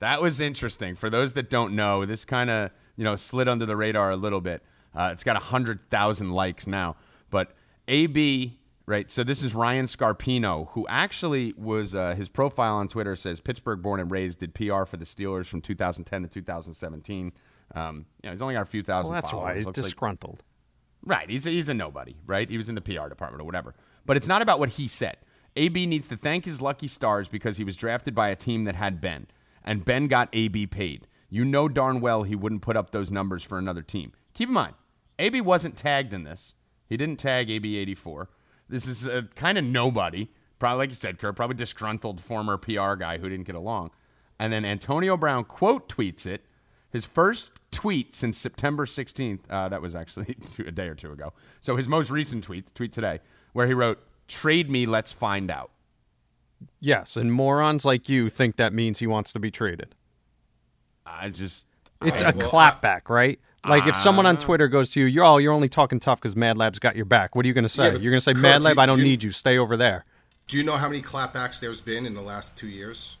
That was interesting. For those that don't know, this kind of you know slid under the radar a little bit. Uh, it's got hundred thousand likes now, but AB right. So this is Ryan Scarpino, who actually was uh, his profile on Twitter says Pittsburgh born and raised, did PR for the Steelers from 2010 to 2017. Um, you know, he's only got a few thousand. Well, that's why he's Looks like- disgruntled. Right. He's a, he's a nobody, right? He was in the PR department or whatever. But it's not about what he said. AB needs to thank his lucky stars because he was drafted by a team that had Ben, and Ben got AB paid. You know darn well he wouldn't put up those numbers for another team. Keep in mind, AB wasn't tagged in this. He didn't tag AB84. This is a kind of nobody. Probably, like you said, Kurt, probably disgruntled former PR guy who didn't get along. And then Antonio Brown quote tweets it. His first tweet since September 16th. Uh, that was actually a day or two ago. So his most recent tweet, tweet today, where he wrote, "Trade me, let's find out." Yes, and morons like you think that means he wants to be traded. I just It's I- a well, clapback, right? Like if someone Ah. on Twitter goes to you, you're oh, you're only talking tough because Mad Lab's got your back. What are you going to say? Yeah, you're going to say Kurt, Mad do Lab, you- I don't do you- need you. Stay over there. Do you know how many clapbacks there's been in the last two years?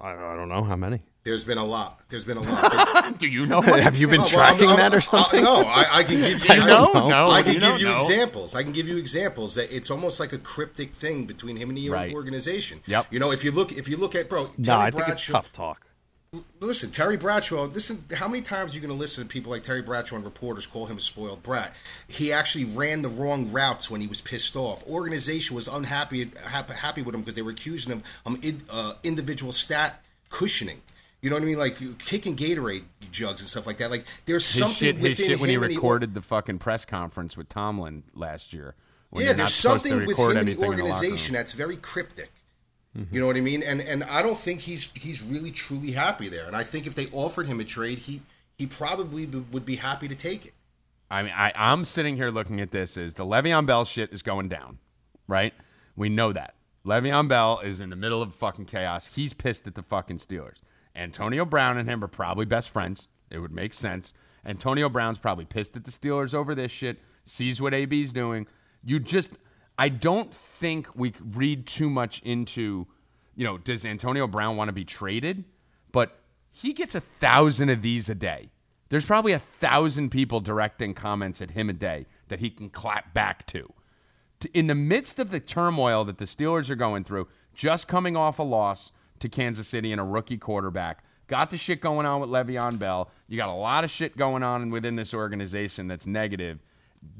I, I don't know how many. There's been a lot. There's been a lot. do you know? Have you been Oh, well, I'm- tracking I'm- that or I- something? no, I, I can give you. You I- know? know. No, I can you give don't you know. examples. I can give you examples that it's almost like a cryptic thing between him and the Right. organization. Yep. You know, if you look, if you look at bro, Terry No, I think it's tough talk. Listen, Terry Bradshaw. Listen, how many times are you going to listen to people like Terry Bradshaw and reporters call him a spoiled brat? He actually ran the wrong routes when he was pissed off. Organization was unhappy happy, happy with him because they were accusing him of um, in, uh, individual stat cushioning. You know what I mean? Like you kicking Gatorade jugs and stuff like that. Like there's His something shit, within shit when he him and the recorded fucking press conference with Tomlin last year. when yeah, there's something with record him the in the organization that's very cryptic. You know what I mean? And and I don't think he's he's really truly happy there. And I think if they offered him a trade, he he probably b- would be happy to take it. I mean, I, I'm sitting here looking at this as the Le'Veon Bell shit is going down, right? We know that. Le'Veon Bell is in the middle of fucking chaos. He's pissed at the fucking Steelers. Antonio Brown and him are probably best friends. It would make sense. Antonio Brown's probably pissed at the Steelers over this shit, sees what AB's doing. You just, I don't think we read too much into, you know, does Antonio Brown want to be traded? But he gets a thousand of these a day. There's probably a thousand people directing comments at him a day that he can clap back to. In the midst of the turmoil that the Steelers are going through, just coming off a loss to Kansas City and a rookie quarterback, got the shit going on with Le'Veon Bell. You got a lot of shit going on within this organization that's negative.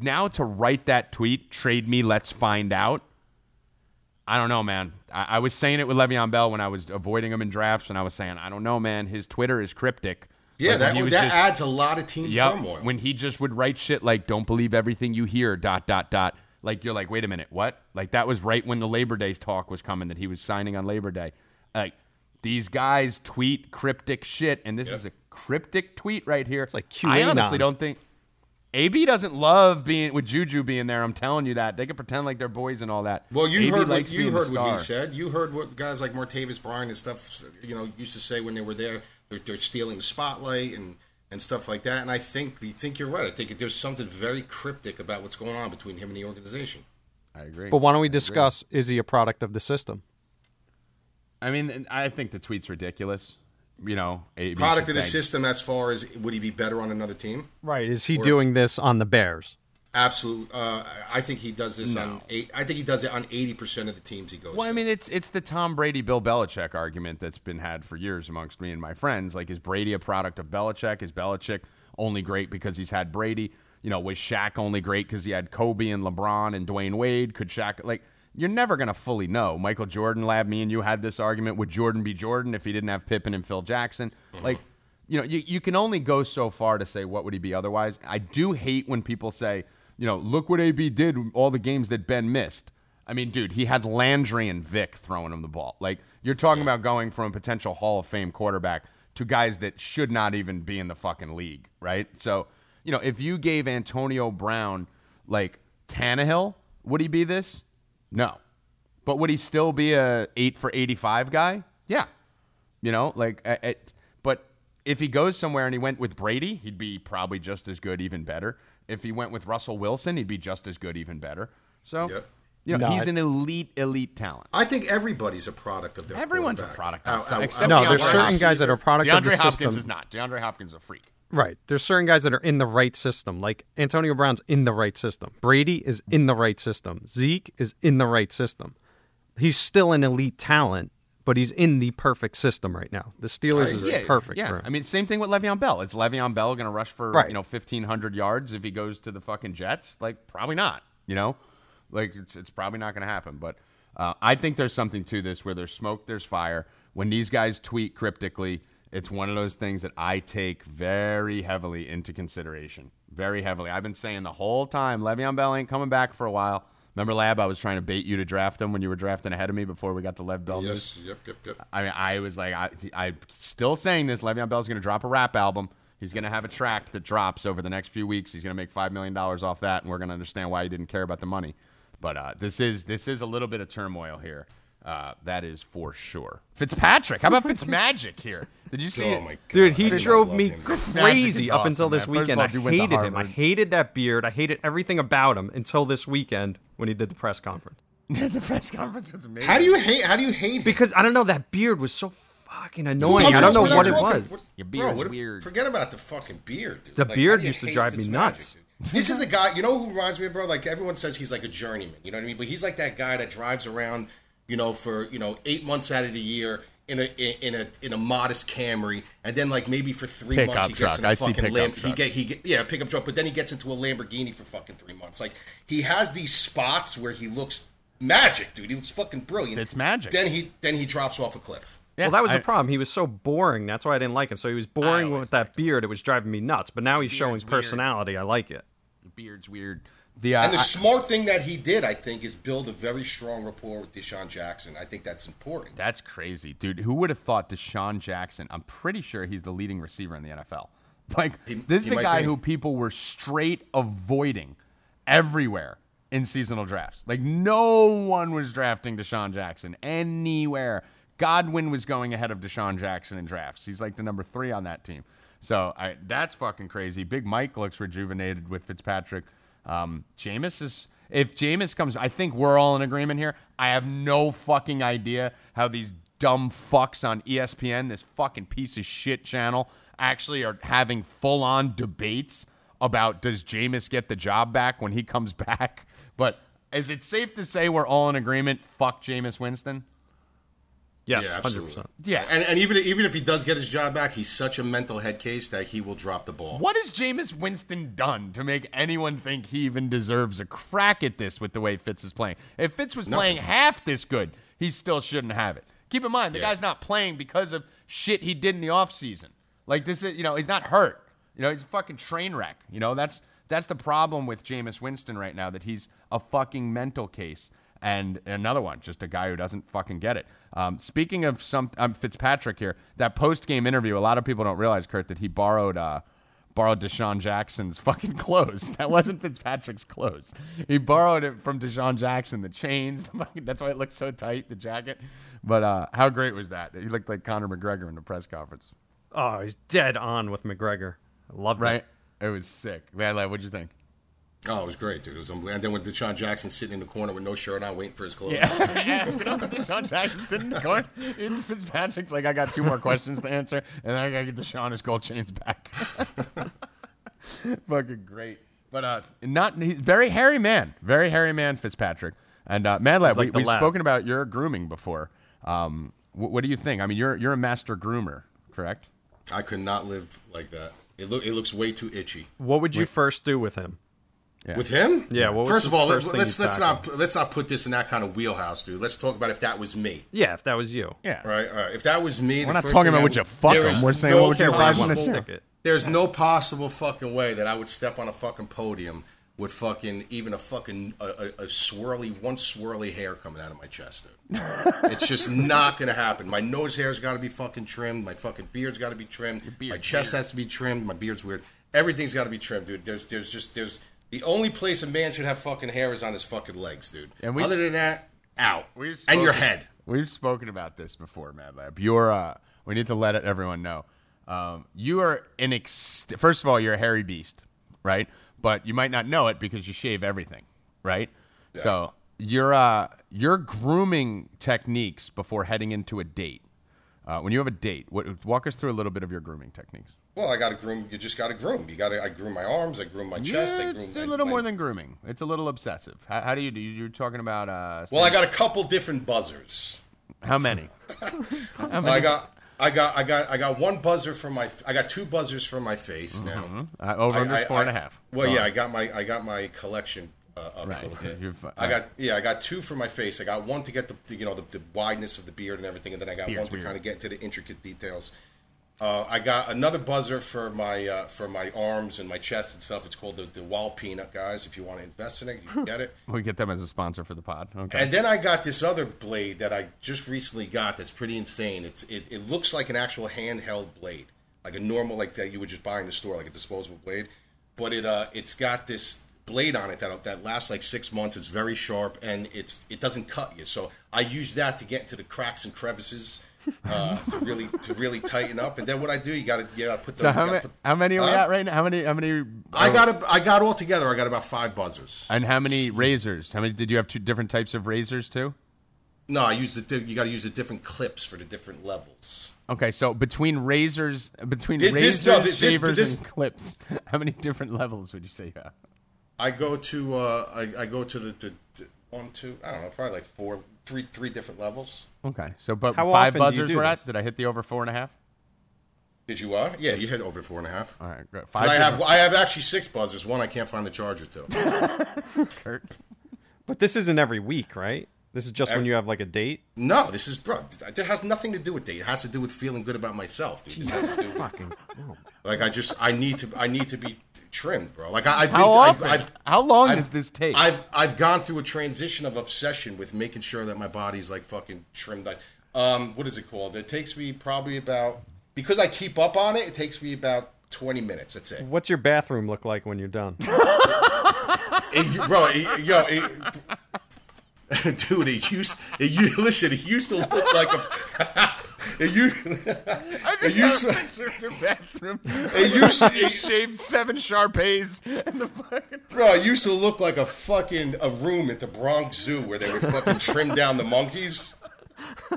Now to write that tweet, trade me, let's find out. I don't know, man. I, I was saying it with Le'Veon Bell when I was avoiding him in drafts, and I was saying, I don't know, man. His Twitter is cryptic. Yeah, that that just- adds a lot of team Yep. turmoil. When he just would write shit like "Don't believe everything you hear." Dot dot dot. Like you're like, wait a minute, what? Like that was right when the Labor Day talk was coming that he was signing on Labor Day. Like these guys tweet cryptic shit, and this is a cryptic tweet right here. It's like I honestly don't think. AB doesn't love being with Juju being there. I'm telling you that they can pretend like they're boys and all that. well, you AB heard likes what, you heard what he said. You heard what guys like Martavis Bryant and stuff, you know, used to say when they were there. They're, they're stealing the spotlight and and stuff like that. And I think you think you're right. I think there's something very cryptic about what's going on between him and the organization. I agree. But why don't we I agree. discuss is he a product of the system? I mean, I think the tweet's ridiculous. You know, AB Product of the system as far as would he be better on another team? Right. Is he Or- doing this on the Bears? Absolutely. Uh, I think he does this on eight. I think he does it on eighty percent of the teams he goes. To Well, I mean, it's it's the Tom Brady, Bill Belichick argument that's been had for years amongst me and my friends. Like, is Brady a product of Belichick? Is Belichick only great because he's had Brady? You know, was Shaq only great because he had Kobe and LeBron and Dwyane Wade? Could Shaq like? You're never gonna fully know. Michael Jordan, lab, me and you had this argument. Would Jordan be Jordan if he didn't have Pippen and Phil Jackson? Mm-hmm. Like, you know, you, you can only go so far to say what would he be otherwise. I do hate when people say, you know, look what AB did all the games that Ben missed. I mean, dude, he had Landry and Vick throwing him the ball. Like, you're talking about going from a potential Hall of Fame quarterback to guys that should not even be in the fucking league, right? So, you know, if you gave Antonio Brown like Tannehill, would he be this? No. But would he still be a eight for 85 guy? Yeah. You know, like, uh, it, but if he goes somewhere and he went with Brady, he'd be probably just as good, even better. If he went with Russell Wilson, he'd be just as good, even better. So, Yep. you know, No, he's I- an elite, elite talent. I think everybody's a product of their. Everyone's a product of Out- some- except No, DeAndre there's certain Hopkins. guys that are product of the DeAndre Hopkins system. is not. DeAndre Hopkins is a freak. Right. There's certain guys that are in the right system. Like Antonio Brown's in the right system. Brady is in the right system. Zeke is in the right system. He's still an elite talent, but he's in the perfect system right now. The Steelers is agree. perfect Yeah. I mean, same thing with Le'Veon Bell. Is Le'Veon Bell going to rush for Right. you know fifteen hundred yards if he goes to the fucking Jets? Like, probably not. You know, like it's it's probably not going to happen. But uh, I think there's something to this where there's smoke, there's fire. When these guys tweet cryptically, it's one of those things that I take very heavily into consideration. Very heavily. I've been saying the whole time, Le'Veon Bell ain't coming back for a while. Remember, Lab, I was trying to bait you to draft him when you were drafting ahead of me before we got the Lev Bell news. Yes. Yep. Yep. Yep. I mean, I was like, I, I'm still saying this. Le'Veon Bell's going to drop a rap album. He's going to have a track that drops over the next few weeks. He's going to make five million dollars off that, and we're going to understand why he didn't care about the money. But uh, this is this is a little bit of turmoil here. Uh, that is for sure. Fitzpatrick, how about Fitzmagic here? Did you see Oh it? my god, Dude, he I drove me him. crazy is up awesome, until this man. Weekend. all, I dude went to hated him. I hated that beard. I hated everything about him until this weekend when he did the press conference. the press conference was amazing. How do you hate? How do you hate? him? Because I don't know, that beard was so fucking annoying. I'm I don't know we're what it talking- was. what- Your bro, beard's what- weird. Forget about the fucking beard, dude. The Like, beard how do you used to drive me nuts. dude? This is a guy, you know who reminds me of, bro? Like everyone says he's like a journeyman, you know what I mean? But he's like that guy that drives around, you know, for you know eight months out of the year in a in a in a modest Camry, and then like maybe for three Pickup months he gets truck. in a I fucking pickup Lam- he get he get yeah pickup truck, but then he gets into a Lamborghini for fucking three months. Like he has these spots where he looks magic, dude. He looks fucking brilliant. It's magic. Then he then he drops off a cliff. Yeah, well, that was I- the problem. He was so boring. That's why I didn't like him. So he was boring with that beard. It was driving me nuts. But now he's showing beard's weird. personality. I like it. Your beard's weird. The uh, And the I- smart thing that he did, I think, is build a very strong rapport with DeSean Jackson. I think that's important. That's crazy, dude. Who would have thought DeSean Jackson? I'm pretty sure he's the leading receiver in the NFL. Like He- this is a guy be. who people were straight avoiding everywhere in seasonal drafts. Like no one was drafting DeSean Jackson anywhere. Godwin was going ahead of DeSean Jackson in drafts. He's like the number three on that team. So I, that's fucking crazy. Big Mike looks rejuvenated with Fitzpatrick. Um, Jameis is. If Jameis comes, I think we're all in agreement here. I have no fucking idea how these dumb fucks on ESPN, this fucking piece of shit channel, actually are having full on debates about does Jameis get the job back when he comes back. But is it safe to say we're all in agreement? Fuck Jameis Winston. Yes, yeah, hundred absolutely. percent. Yeah. And, and even even if he does get his job back, he's such a mental head case that he will drop the ball. What has Jameis Winston done to make anyone think he even deserves a crack at this with the way Fitz is playing? If Fitz was playing half this good, he still shouldn't have it. Keep in mind, the Yeah. guy's not playing because of shit he did in the offseason. Like this is, you know, he's not hurt. You know, he's a fucking train wreck. You know, that's that's the problem with Jameis Winston right now, that he's a fucking mental case. And another one, just a guy who doesn't fucking get it. Um, speaking of some um, Fitzpatrick here, that post game interview, a lot of people don't realize, Kurt, that he borrowed uh, borrowed DeSean Jackson's fucking clothes. That wasn't Fitzpatrick's clothes. He borrowed it from DeSean Jackson. The chains, the fucking, that's why it looked so tight. The jacket, but uh, how great was that? He looked like Conor McGregor in the press conference, Oh, he's dead on with McGregor. I loved right? it. It was sick. Man, like, what'd you think? Oh, it was great, dude. It was unbelievable. And then with DeSean Jackson sitting in the corner with no shirt on, waiting for his clothes. Yeah, Asking him DeSean Jackson sitting in the corner. And Fitzpatrick's like, I got two more questions to answer, and then I gotta get DeSean his gold chains back. Fucking great. But uh, not he's very hairy man, very hairy man, Fitzpatrick. And uh, Mad Lab, like we, we've lab. spoken about your grooming before. Um, wh- what do you think? I mean, you're you're a master groomer, correct? I could not live like that. It look it looks way too itchy. What would you first do with him? With him? Yeah, what was First of all, first let, thing us let's tackled? not let's not put this in that kind of wheelhouse, dude. Let's talk about if that was me. Yeah, if that was you. Yeah. Right. All right. If that was me, We're not talking about would you fuck him. We're saying what would you Where Five you want minutes to stick it. There's no possible fucking way that I would step on a fucking podium with fucking even a fucking a, a, a swirly one swirly hair coming out of my chest, dude. it's just not gonna happen. My nose hair's got to be fucking trimmed. My fucking beard's got to be trimmed. My chest weird. has to be trimmed. My beard's weird. Everything's got to be trimmed, dude. There's there's just there's the only place a man should have fucking hair is on his fucking legs, dude. And we- Other than that, out. We've And your head. We've spoken about this before, Mad Lab. You're uh, we need to let everyone know. Um, you are an ex- first of all, you're a hairy beast, right? But you might not know it because you shave everything, right? So your uh, your grooming techniques before heading into a date. Uh, when you have a date, what, walk us through a little bit of your grooming techniques. Well, I got to groom. You just got to groom. You got to. I groom my arms. I groom my chest. I Yeah, groom it's a little my- more than grooming. It's a little obsessive. How, how do you do? You're talking about uh, Well, I got a couple different buzzers. how many? I got, I got, I got, I got one buzzer for my. I got two buzzers for my face now. Uh, over I- under I- four and a I- half. Well, Go yeah, on. I got my, I got my collection uh, up Right. a little bit. You're I got, yeah, I got two for my face. I got one to get the, the you know, the, the wideness of the beard and everything, and then I got Beard's one to weird. kind of get into the intricate details. Uh, I got another buzzer for my uh, for my arms and my chest and stuff. It's called the, the Wild Peanut, guys. If you want to invest in it, you can get it. We get them as a sponsor for the pod. Okay. And then I got this other blade that I just recently got that's pretty insane. It's it, it looks like an actual handheld blade. like a normal like that you would just buy in the store, like a disposable blade. But it uh, it's got this blade on it that that lasts like six months. It's very sharp and it's it doesn't cut you. So I use that to get into the cracks and crevices. Uh, to really to really tighten up, and then what I do, you got to you got to put the. So how many put- how many are we at right now? How many how many? I got a, I got all together. I got about five buzzers. and how many razors? How many did you have? Two different types of razors too. No, I use the you got to use the different clips for the different levels. Okay, so between razors, between This- razors, this- no, this- shavers, this- and clips, how many different levels would you say you have? I go to uh, I, I go to the, the, the one two I don't know probably like four three three different levels. Okay, so but How five often do you buzzers do at. Did I hit the over four and a half? Did you uh? Yeah, you hit over four and a half. All right, good. 'Cause Five. I have I have actually six buzzers. One I can't find the charger to. Kurt. But this isn't every week, right? This is just when you have like a date. no, this is bro. It has nothing to do with date. It has to do with feeling good about myself, dude. This has to do with, Fucking. oh. like I just I need to I need to be trimmed, bro. Like I, I've been, How I've- often? I've, How long I've- does this take? I've I've gone through a transition of obsession with making sure that my body's like fucking trimmed. nice. Um, what is it called? It takes me probably about because I keep up on it. It takes me about twenty minutes. That's it, What's your bathroom look like when you're done? It- bro. It, yo, it, dude, it used it used listen. It used to look like a. It used, I it used, have a picture of your bathroom. it used, you it, shaved seven Sharpays and the fucking. bro, it used to look like a fucking a room at the Bronx Zoo where they would fucking trim down the monkeys.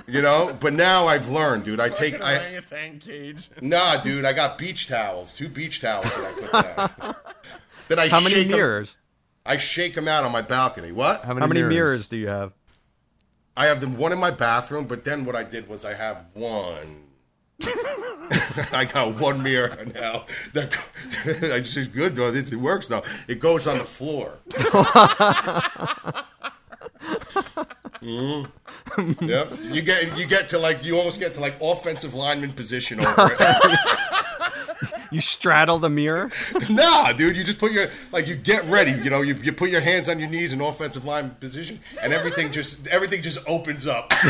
You know, but now I've learned, dude. I take I orangutan cage. nah, dude. I got beach towels, two beach towels that I put down. then I How many shake 'em- mirrors? I shake them out on my balcony. What? How many mirrors do you have? I have them one in my bathroom, but then what I did was I have one. I got one mirror now. That it's just good though. It works though. It goes on the floor. Mhm. Yep. You get you get to like you almost get to like offensive lineman position over it. You straddle the mirror. nah, dude. You just put your like you get ready. You know, you, you put your hands on your knees in offensive line position, and everything just everything just opens up.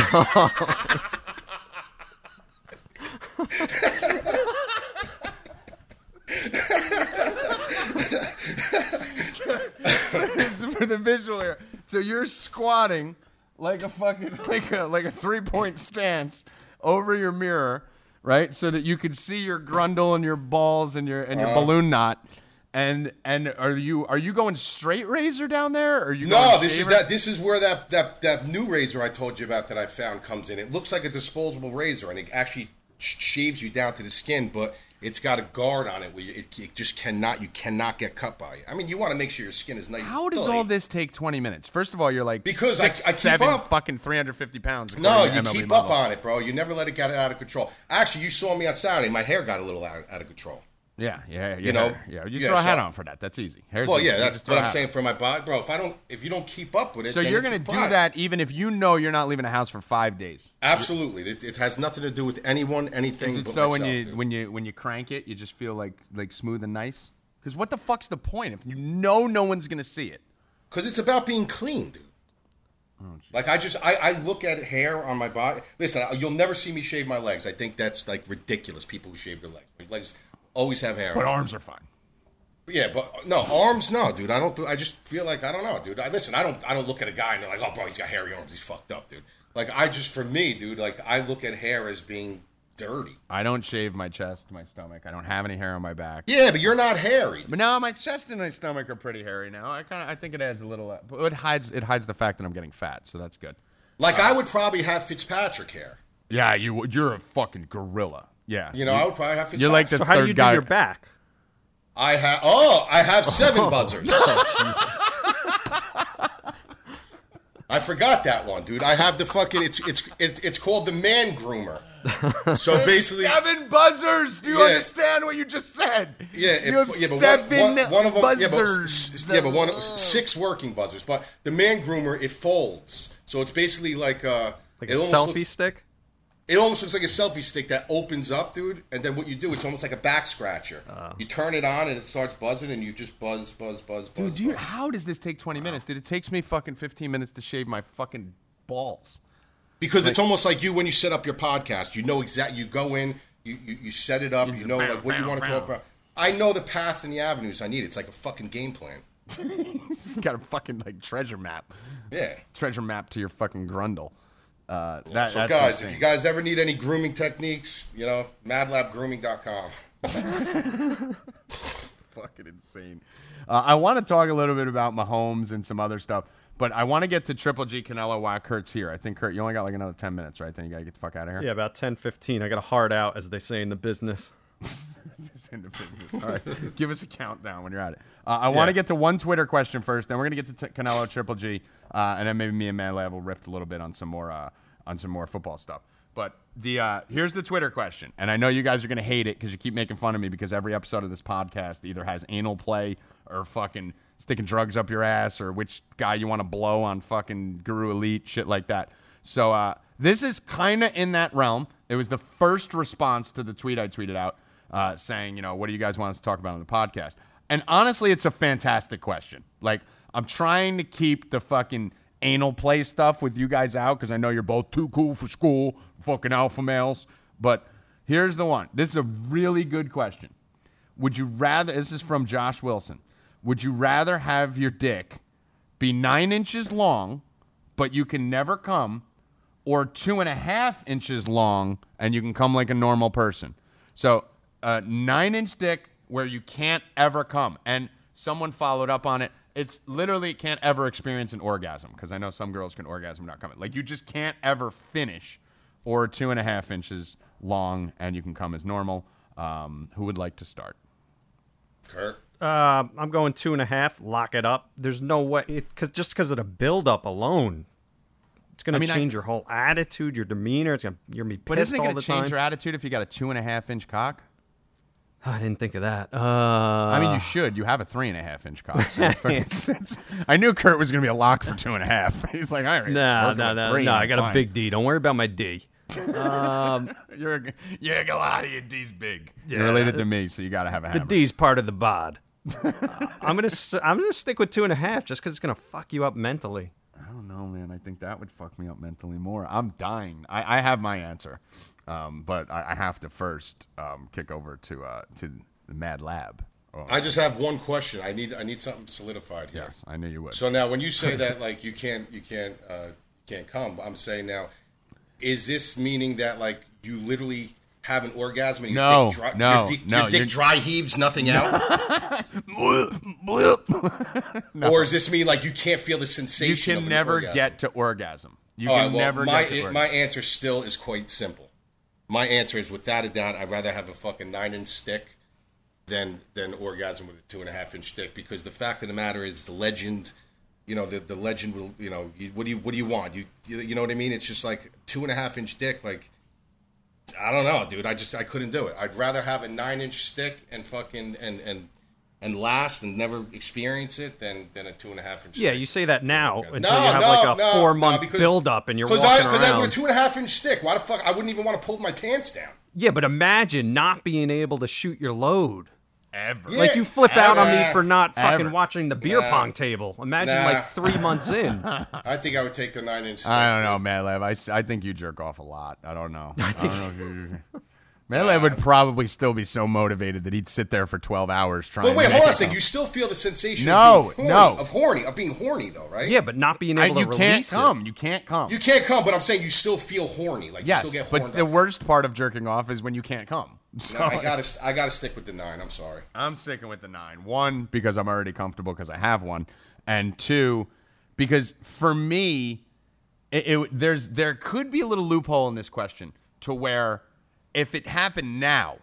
for the visual here. So you're squatting like a fucking like a like a three point stance over your mirror, right? So that you can see your grundle and your balls and your and your uh-huh. balloon knot. And and are you are you going straight razor down there? Or are you No, this is that. This is where that, that that new razor I told you about that I found comes in. It looks like a disposable razor, and it actually shaves you down to the skin, but it's got a guard on it where it, it just cannot. You cannot get cut by it. I mean, you want to make sure your skin is nice. How does all this take 20 minutes? First of all, you're like Because I- six, I keep seven, up. fucking 350 pounds. No, you keep Mobile. up on it, bro. You never let it get out of control. Actually, you saw me on Saturday. My hair got a little out, out of control. Yeah, yeah, yeah. You know? yeah. You Yeah, throw a hat on for that. That's easy. Hair's Well, yeah, that's what I'm saying on. for my body, bro. If I don't, if you don't keep up with it, So you're gonna do that even if you know you're not leaving the house for five days. Absolutely, it, it has nothing to do with anyone, anything. Is it but so when you dude. when you when you crank it, you just feel like like smooth and nice? Because what the fuck's the point if you know no one's gonna see it? Because it's about being clean, dude. Oh, like I just I, I look at hair on my body. Listen, you'll never see me shave my legs. I think that's like ridiculous. People who shave their legs, My legs always have hair. But arms are fine. Yeah, but no arms, no, dude. I don't. I just feel like I don't know, dude. I listen. I don't. I don't look at a guy and they're like, oh, bro, he's got hairy arms. He's fucked up, dude. Like I just for me, dude. Like I look at hair as being dirty. I don't shave my chest, my stomach. I don't have any hair on my back. Yeah, but you're not hairy. But now my chest and my stomach are pretty hairy now. I kind of I think it adds a little. uh, But it hides it hides the fact that I'm getting fat, so that's good. Like I would probably have Fitzpatrick hair. Yeah, you you're a fucking gorilla. Yeah, You know, I would probably have to. You're like the So how do third you guy. do your back? I have. Oh, I have seven buzzers. I forgot that one, dude. I have the fucking. It's it's it's it's called the man groomer. So basically, Seven buzzers. Do you Yeah. understand what you just said? yeah, if, you have yeah, but seven one, one, one of them, yeah, but, buzzers. yeah, but one six working buzzers. But the man groomer it folds, so it's basically like uh, Like it a almost selfie looks- stick? It almost looks like a selfie stick that opens up, dude. And then what you do, it's almost like a back scratcher. Oh. You turn it on and it starts buzzing, and you just buzz, buzz, buzz, Dude, buzz. do buzz. how does this take 20 minutes, dude? It takes me fucking 15 minutes to shave my fucking balls. Because it's almost like you when you set up your podcast. You know exactly. You go in, You, you you set it up. You know like what you want to talk about. I know the path and the avenues I need. It's like a fucking game plan. You got a fucking like treasure map, Yeah. treasure map to your fucking grundle. Uh, that, So that's guys, if you guys ever need any grooming techniques, you know, madlabgrooming.com. fucking insane. Uh, I want to talk a little bit about Mahomes and some other stuff, but I want to get to Triple G Canelo while Kurt's here. I think Kurt, you only got like another ten minutes, right? Then you gotta get the fuck out of here. Yeah, about 10, 15. I got a hard out, as they say in the business. All right, give us a countdown when you're at it. Uh, I want to get to one Twitter question first, then we're gonna get to t- Canelo Triple G, uh, and then maybe me and Mad Lab will riff a little bit on some more uh, on some more football stuff. But the uh, here's the Twitter question, and I know you guys are gonna hate it because you keep making fun of me because every episode of this podcast either has anal play or fucking sticking drugs up your ass or which guy you want to blow on fucking Guru Elite shit like that. So uh, this is kind of in that realm. It was the first response to the tweet I tweeted out uh, saying, you know, what do you guys want us to talk about on the podcast? And honestly, it's a fantastic question. Like, I'm trying to keep the fucking anal play stuff with you guys out because I know you're both too cool for school, fucking alpha males. But here's the one. This is a really good question. Would you rather, this is from Josh Wilson, would you rather have your dick be nine inches long, but you can never come, or two and a half inches long and you can come like a normal person? So, a nine inch dick where you can't ever come. And someone followed up on it. It's literally can't ever experience an orgasm because I know some girls can orgasm without coming. Like, you just can't ever finish, or two and a half inches long and you can come as normal. Um, who would like to start? Kurt. Uh, I'm going two and a half. Lock it up. There's no way, because just because of the buildup alone, it's going I to mean, I- change your whole attitude, your demeanor. It's going to you're gonna be But pissed isn't it all going the to change time. your attitude if you got a two and a half inch cock? I didn't think of that. Uh, I mean, you should. You have a three and a half inch cock. So fucking- it's- I knew Kurt was going to be a lock for two and a half. He's like, all right, no, no, no, no. I'm got fine. a big D. Don't worry about my D. You're a, you're a Galati. Your D's big. You're related to me, so you got to have a The. D's part of the bod. Uh, I'm gonna I'm gonna stick with two and a half just because it's gonna fuck you up mentally. I don't know, man. I think that would fuck me up mentally more. I'm dying. I, I have my answer, um, but I, I have to first um, kick over to uh, to the Mad Lab. Oh, I just have one question. I need I need something solidified here. yes, I knew you would. So now, when you say that, like you can't, you can't, uh, can't come. I'm saying now, is this meaning that like you literally have an orgasm and your No, dick, dry, no, your dick, no, your dick dry heaves nothing out, no. or is this mean like you can't feel the sensation? you can never orgasm? get to orgasm. You All can right, well, never my get to orgasm. my answer still is quite simple. My answer is without a doubt, I'd rather have a fucking nine inch stick than than orgasm with a two and a half inch stick because the fact of the matter is the legend. You know the the legend will. You know you, what do you what do you want? You, you you know what I mean? It's just like two and a half inch dick. Like I don't know, dude. I just I couldn't do it. I'd rather have a nine inch stick and fucking and and and last and never experience it than than a two and a half inch. Yeah, stick. you say that now until No, you have no, like a no, four no, month because- build up and you're Because walking I, because I around. with a two and a half inch stick, why the fuck? I wouldn't even want to pull my pants down. yeah, but imagine not being able to shoot your load. ever. Yeah. Like you flip out on me for not fucking watching the beer Nah. pong table. Imagine Nah. like three months in. I think I would take the nine inch. stick. I don't know, Mad Lab. I think you jerk off a lot. I don't know. I, don't know if you. Mad Lab would probably still be so motivated that he'd sit there for twelve hours trying. But wait, to hold on a it second. You still feel the sensation? No, of being horny, no. of horny, of being horny, though, right? Yeah, but not being able I- able you to can't come. it. You can't come. You can't come, but I'm saying you still feel horny. Like yes, you still get but the up. worst part of jerking off is when you can't come. So No, I gotta, I gotta stick with the nine. I'm sorry. I'm sticking with the nine. One, because I'm already comfortable because I have one, and two, because for me, it, it, there's there could be a little loophole in this question to where if it happened now,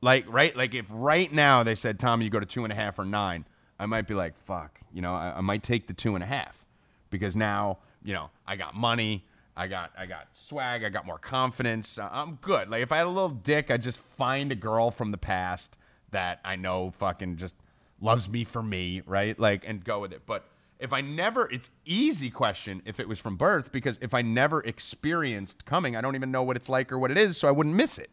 like right, like if right now they said Tom, you go to two and a half or nine, I might be like, fuck, you know, I, I might take the two and a half because now you know I got money. I got I got swag. I got more confidence. Uh, I'm good. Like if I had a little dick, I'd just find a girl from the past that I know fucking just loves me for me, right? Like and go with it. But if I never, it's easy question if it was from birth because if I never experienced coming, I don't even know what it's like or what it is, so I wouldn't miss it.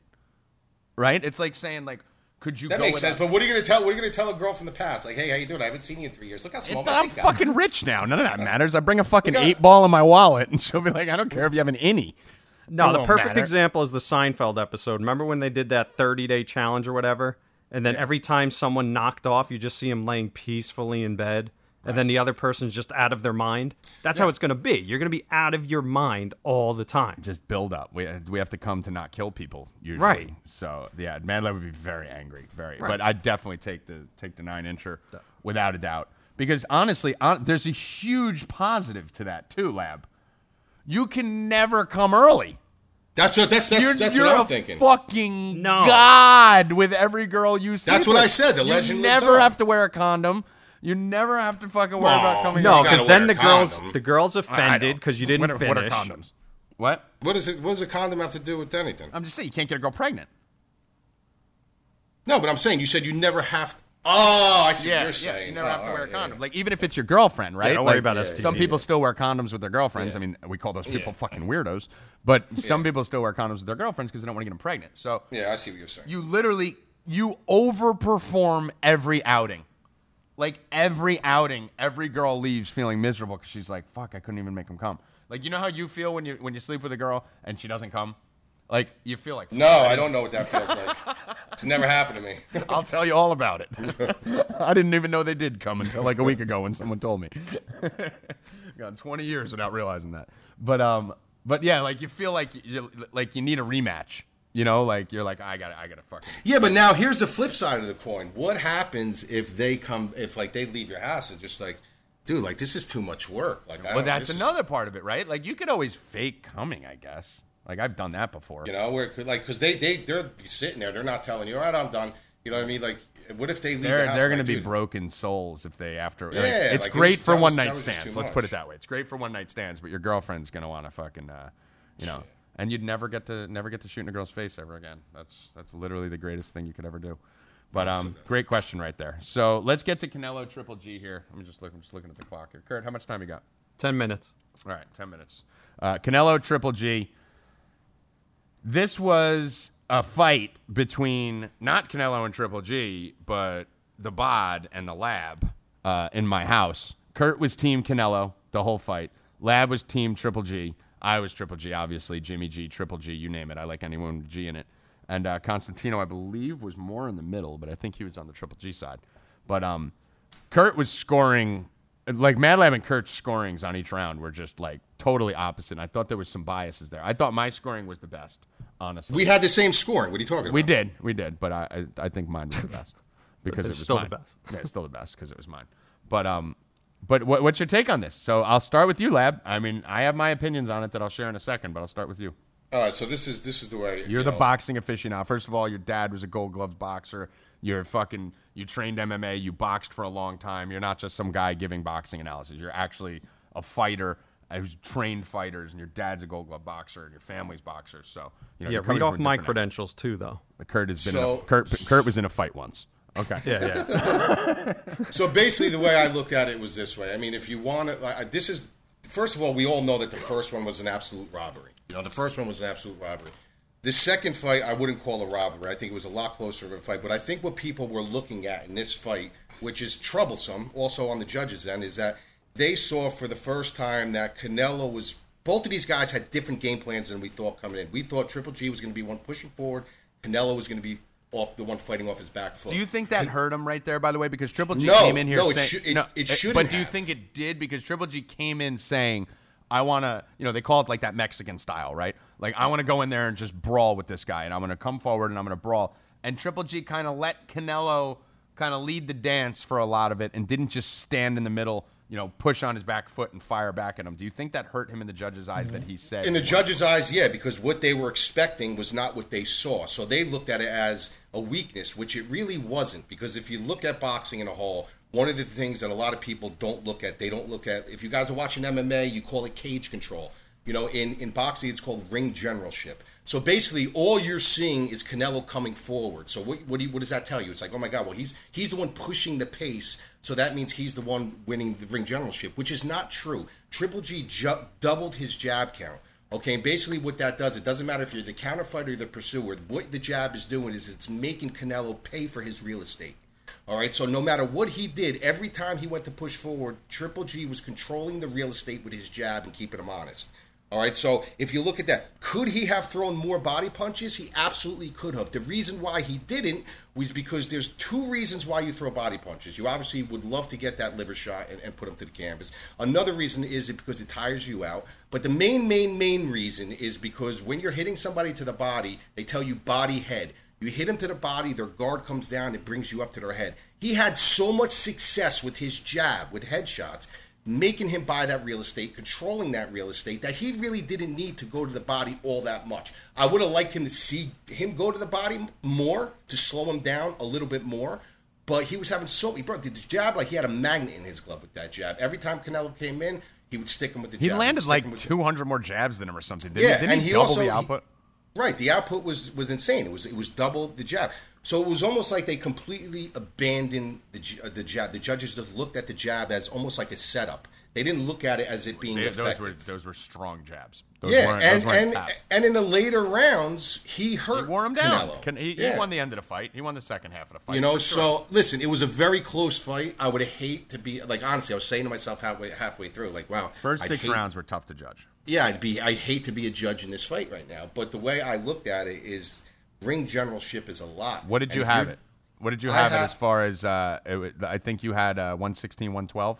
Right? It's like saying like, could you That go makes without- sense. But what are you gonna tell? What are you gonna tell a girl from the past? Like, hey, how you doing? I haven't seen you in three years. Look how small my I'm dick got. fucking rich now. None of that uh, matters. I bring a fucking Look eight ball in my wallet, and she'll be like, "I don't care if you have an innie." No, It the perfect matter. example is the Seinfeld episode. Remember when they did that 30 day challenge or whatever? And then every time someone knocked off, you just see him laying peacefully in bed. And then the other person's just out of their mind. That's how it's going to be. You're going to be out of your mind all the time. Just build up. We, we have to come to not kill people usually. Right. So yeah, Mad Lab would be very angry, very. Right. But I'd definitely take the take the nine incher without a doubt because honestly, on, there's a huge positive to that too, Lab. You can never come early. That's what that's that's, you're that's you're what a I'm thinking. fucking No. god with every girl you see. That's what I said, the you legend lives never on. have to wear a condom. You never have to fucking worry about No. coming. No, because then the girls the girls offended because you didn't what are, finish. What are condoms? What? What is it? What does a condom have to do with anything? I'm just saying you can't get a girl pregnant. No, but I'm saying you said you never have. To, Oh, I see what you're yeah. saying. You never Oh, have to oh, wear a right, yeah, condom. yeah. Like even if it's your girlfriend, right? don't worry Like, about STD. Some people still wear condoms with their girlfriends. I mean, we call those people fucking weirdos. But some people still wear condoms with their girlfriends because they don't want to get them pregnant. So Yeah, I see what you're saying. you literally you overperform every outing. Like every outing, every girl leaves feeling miserable because she's like, "Fuck, I couldn't even make him come." Like you know how you feel when you when you sleep with a girl and she doesn't come. Like you feel like no, I don't know what that feels like. It's never happened to me. I'll tell you all about it. I didn't even know they did come until like a week ago when someone told me. Gone 20 years without realizing that. But um, but yeah, like you feel like you like you need a rematch. You know, like you're like I got to I got to fucking. Yeah, but now here's the flip side of the coin. What happens if they come? If like they leave your house and just like, dude, like this is too much work. Like, I Well, that's this is- another part of it, right? Like you could always fake coming, I guess. Like I've done that before. You know, where it could- like because they they they're sitting there, they're not telling you, all right, I'm done. You know what I mean? Like, what if they leave They're the house? they're like, going to be dude, broken souls if they after. like, Yeah, it's like, it great was- for that was- one night stands. Let's put it that way. It's great for one night stands, but your girlfriend's going to want to fucking, uh, you know, and you'd never get to never get to shoot in a girl's face ever again. That's that's literally the greatest thing you could ever do. But um, great question right there. So let's get to Canelo Triple G here. Let me just look. I'm just looking at the clock here. Kurt, how much time you got? 10 minutes. All right, 10 minutes. Uh, Canelo Triple G. This was a fight between not Canelo and Triple G, but the Bod and the Lab uh, in my house. Kurt was Team Canelo the whole fight. Lab was Team Triple G. I was Triple G, obviously. Jimmy G, Triple G, you name it. I like anyone with G in it. And uh, Constantino, I believe, was more in the middle, but I think he was on the Triple G side. But um, Kurt was scoring like Mad Lab and Kurt's scorings on each round were just like totally opposite. And I thought there was some biases there. I thought my scoring was the best, honestly. we had the same scoring. What are you talking about? We did, we did, but I I, I think mine was the best because it It's was still the best. yeah, it's still the best because it was mine. But um, but what, what's your take on this? So I'll start with you, Lab. I mean, I have my opinions on it that I'll share in a second, but I'll start with you. All right, so this is this is the way You're you the know, boxing aficionado. First of all, your dad was a Gold Glove boxer. You're fucking. You trained MMA. You boxed for a long time. You're not just some guy giving boxing analysis. You're actually a fighter uh, who's trained fighters, and your dad's a Gold Glove boxer, and your family's boxers. So you know, Yeah, you're coming read off my credentials too, though. Kurt has been. So- a, Kurt, Kurt was in a fight once. Okay. Yeah, yeah. So basically, the way I looked at it was this way. I mean, if you want to, like, this is first of all, we all know that the first one was an absolute robbery. You know, the first one was an absolute robbery. The second fight, I wouldn't call a robbery. I think it was a lot closer of a fight. But I think what people were looking at in this fight, which is troublesome, also on the judges' end, is that they saw for the first time that Canelo was. Both of these guys had different game plans than we thought coming in. We thought Triple G was going to be one pushing forward. Canelo was going to be off the one fighting off his back foot. Do you think that hurt him right there, by the way? Because Triple G No, came in here no, it saying, should- it- it shouldn't But do you have. think it did? Because Triple G came in saying, "I want to," you know, they call it like that Mexican style, right? Like I want to go in there and just brawl with this guy, and I'm going to come forward and I'm going to brawl. And Triple G kind of let Canelo kind of lead the dance for a lot of it, and didn't just stand in the middle, you know, push on his back foot and fire back at him. Do you think that hurt him in the judge's eyes that he said In the judge's eyes, yeah, because what they were expecting was not what they saw. So they looked at it as a weakness, which it really wasn't. Because if you look at boxing in a whole, one of the things that a lot of people don't look at, they don't look at, if you guys are watching MMA, you call it cage control. You know, in, in boxing, it's called ring generalship. So basically, all you're seeing is Canelo coming forward. So what what, do you, what does that tell you? It's like, oh my God, well he's he's the one pushing the pace, so that means he's the one winning the ring generalship, which is not true. Triple G ju- doubled his jab count. Okay, and basically what that does, it doesn't matter if you're the counter fighter or the pursuer. What the jab is doing is it's making Canelo pay for his real estate. All right, so no matter what he did, every time he went to push forward, Triple G was controlling the real estate with his jab and keeping him honest. All right, so if you look at that, could he have thrown more body punches? He absolutely could have. The reason why he didn't was because there's two reasons why you throw body punches. You obviously would love to get that liver shot and, and put him to the canvas. Another reason is it because it tires you out. But the main, main, main reason is because when you're hitting somebody to the body, they tell you body head. You hit him to the body, their guard comes down, it brings you up to their head. He had so much success with his jab, with headshots, making him buy that real estate, controlling that real estate, that he really didn't need to go to the body all that much. I would have liked him to see him go to the body more to slow him down a little bit more. But he was having so he brought the jab like he had a magnet in his glove with that jab. Every time Canelo came in, he would stick him with the He jab. landed would like 200 more jabs than him or something. Didn't, Yeah, didn't and he, he double also- the he- output? Right, the output was was insane. It was it was double the jab. So it was almost like they completely abandoned the uh, the jab. The judges just looked at the jab as almost like a setup. They didn't look at it as it being They- those effective. were those were strong jabs. Those yeah, and those and taps. and in the later rounds, he hurt he wore him down. Can- he, Yeah. he won the end of the fight. He won the second half of the fight. You know, sure. so listen, it was a very close fight. I would hate to be like honestly. I was saying to myself halfway halfway through, like, wow, first I'd six hate- rounds were tough to judge. yeah, I'd be. I hate to be a judge in this fight right now, but the way I looked at it is ring generalship is a lot. What did you have it? What did you have it as far as? Uh, it, I think you had uh, 116, 112,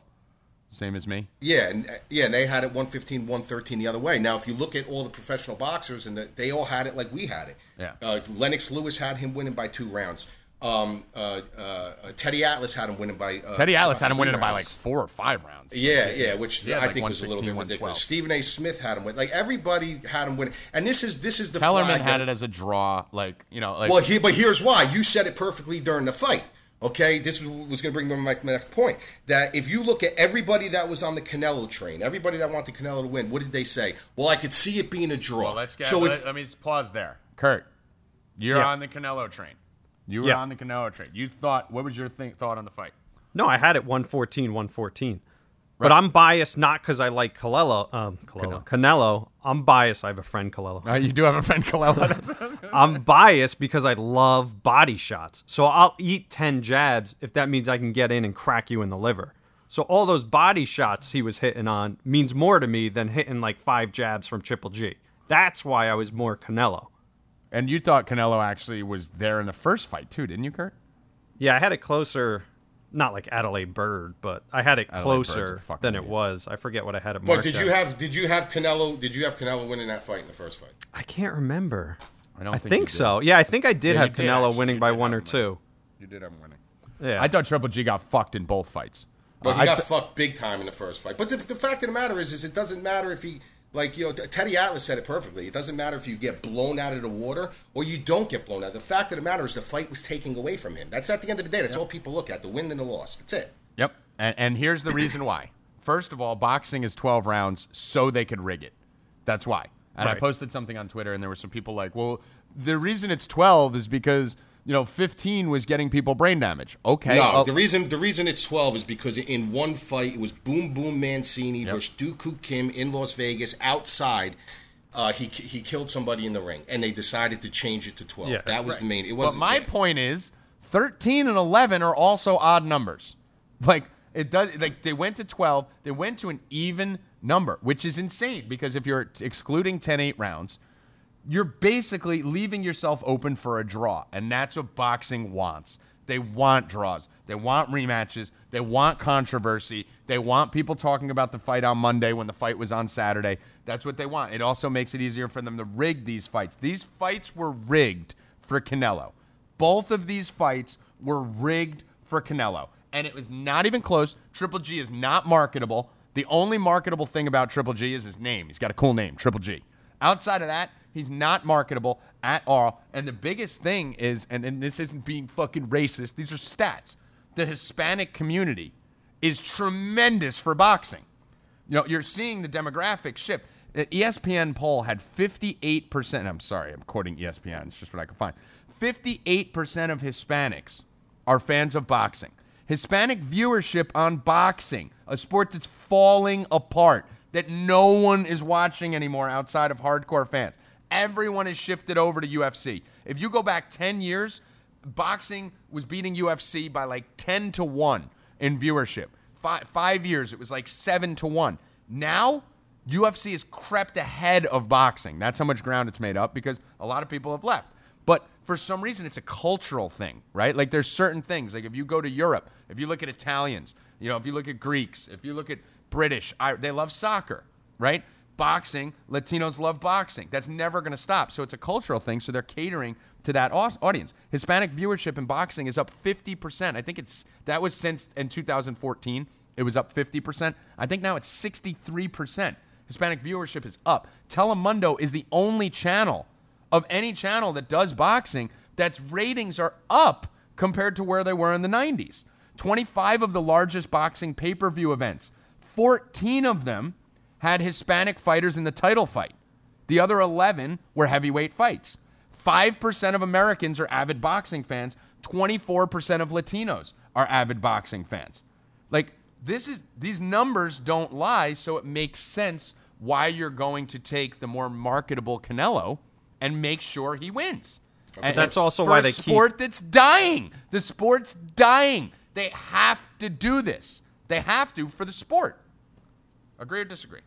same as me. Yeah, and uh, yeah, and they had it 115, 113 the other way. Now, if you look at all the professional boxers, and the, they all had it like we had it. Yeah. Uh, Lennox Lewis had him winning by two rounds. Um, uh, uh, uh, Teddy Atlas had him winning by. Uh, Teddy Atlas had him three winning by like four or five rounds. Yeah, yeah, which He I like, think was a little bit 116, ridiculous. Stephen A. Smith had him win. Like everybody had him win, and this is this is the Kellerman flag had that- it as a draw, like you know, like well, he, but here's why. You said it perfectly during the fight. Okay, this was, was going to bring me to my next point. That if you look at everybody that was on the Canelo train, everybody that wanted Canelo to win, what did they say? Well, I could see it being a draw. Well, let's get. so let, if let me just pause there. Kurt, you're Yeah. on the Canelo train. You were Yeah. on the Canelo trade. You thought. What was your think, thought on the fight? No, I had it 114, 114. But I'm biased not because I like Canelo, um, Canelo. Canelo. I'm biased. I have a friend Canelo. Uh, you do have a friend what I'm biased because I love body shots. So I'll eat 10 jabs if that means I can get in and crack you in the liver. So all those body shots he was hitting on means more to me than hitting like five jabs from Triple G. That's why I was more Canelo. And you thought Canelo actually was there in the first fight too, didn't you, Kurt? Yeah, I had it closer, not like Adalaide Byrd, but I had it Adalaide closer fucking than it was. I forget what I had it but marked did at. you have did you have Canelo? Did you have Canelo winning that fight in the first fight? I can't remember. I don't I think, think, so. Yeah, I think I did Yeah, you have did, Canelo actually. winning by one or him two. You did have him winning. Yeah. I thought Triple G got fucked in both fights. But he I got th- fucked big time in the first fight. But the, the fact of the matter is, is it doesn't matter if he, like you know, Teddy Atlas said it perfectly. It doesn't matter if you get blown out of the water or you don't get blown out. The fact of the matter is, the fight was taken away from him. That's at the end of the day. That's all people look at: the win and the loss. That's it. Yep. And, and here's the reason why. First of all, boxing is 12 rounds so they could rig it. That's why. And I posted something on Twitter, and there were some people like, well, the reason it's 12 is because, you know, 15 was getting people brain damage. Okay. No, the reason the reason it's twelve is because in one fight it was Boom Boom Mancini versus Duk Koo Kim in Las Vegas outside. Uh, he he killed somebody in the ring, and they decided to change it to twelve. Yeah. that was the main. It wasn't. my yeah. point is 13 and 11 are also odd numbers. Like, it does, like, they went to 12, they went to an even number, which is insane because if you're excluding 10 8 rounds, you're basically leaving yourself open for a draw. And that's what boxing wants. They want draws. They want rematches. They want controversy. They want people talking about the fight on Monday when the fight was on Saturday. That's what they want. It also makes it easier for them to rig these fights. These fights were rigged for Canelo. Both of these fights were rigged for Canelo. And it was not even close. Triple G is not marketable. The only marketable thing about Triple G is his name. He's got a cool name, Triple G. Outside of that, he's not marketable at all. And the biggest thing is, and, and this isn't being fucking racist, these are stats. The Hispanic community is tremendous for boxing. You know, you're seeing the demographic shift. The ESPN poll had 58%. I'm sorry, I'm quoting ESPN. It's just what I could find. 58% of Hispanics are fans of boxing. Hispanic viewership on boxing, a sport that's falling apart, that no one is watching anymore outside of hardcore fans. Everyone has shifted over to UFC. If you go back 10 years, boxing was beating UFC by like 10 to 1 in viewership. Five, five years, it was like 7 to 1. Now, UFC has crept ahead of boxing. That's how much ground it's made up because a lot of people have left. But for some reason, it's a cultural thing, right? Like there's certain things. Like if you go to Europe, if you look at Italians, you know, if you look at Greeks, if you look at British, I, they love soccer, right? Boxing, Latinos love boxing. That's never going to stop. So it's a cultural thing. So they're catering to that audience. Hispanic viewership in boxing is up 50%. I think it's that was since in 2014. It was up 50%. I think now it's 63%. Hispanic viewership is up. Telemundo is the only channel of any channel that does boxing that's ratings are up compared to where they were in the 90s. 25 of the largest boxing pay per view events, 14 of them had Hispanic fighters in the title fight. The other 11 were heavyweight fights. 5% of Americans are avid boxing fans, 24% of Latinos are avid boxing fans. Like this is these numbers don't lie, so it makes sense why you're going to take the more marketable Canelo and make sure he wins. And That's also why they keep- sport that's dying. The sport's dying. They have to do this. They have to for the sport. Agree or disagree?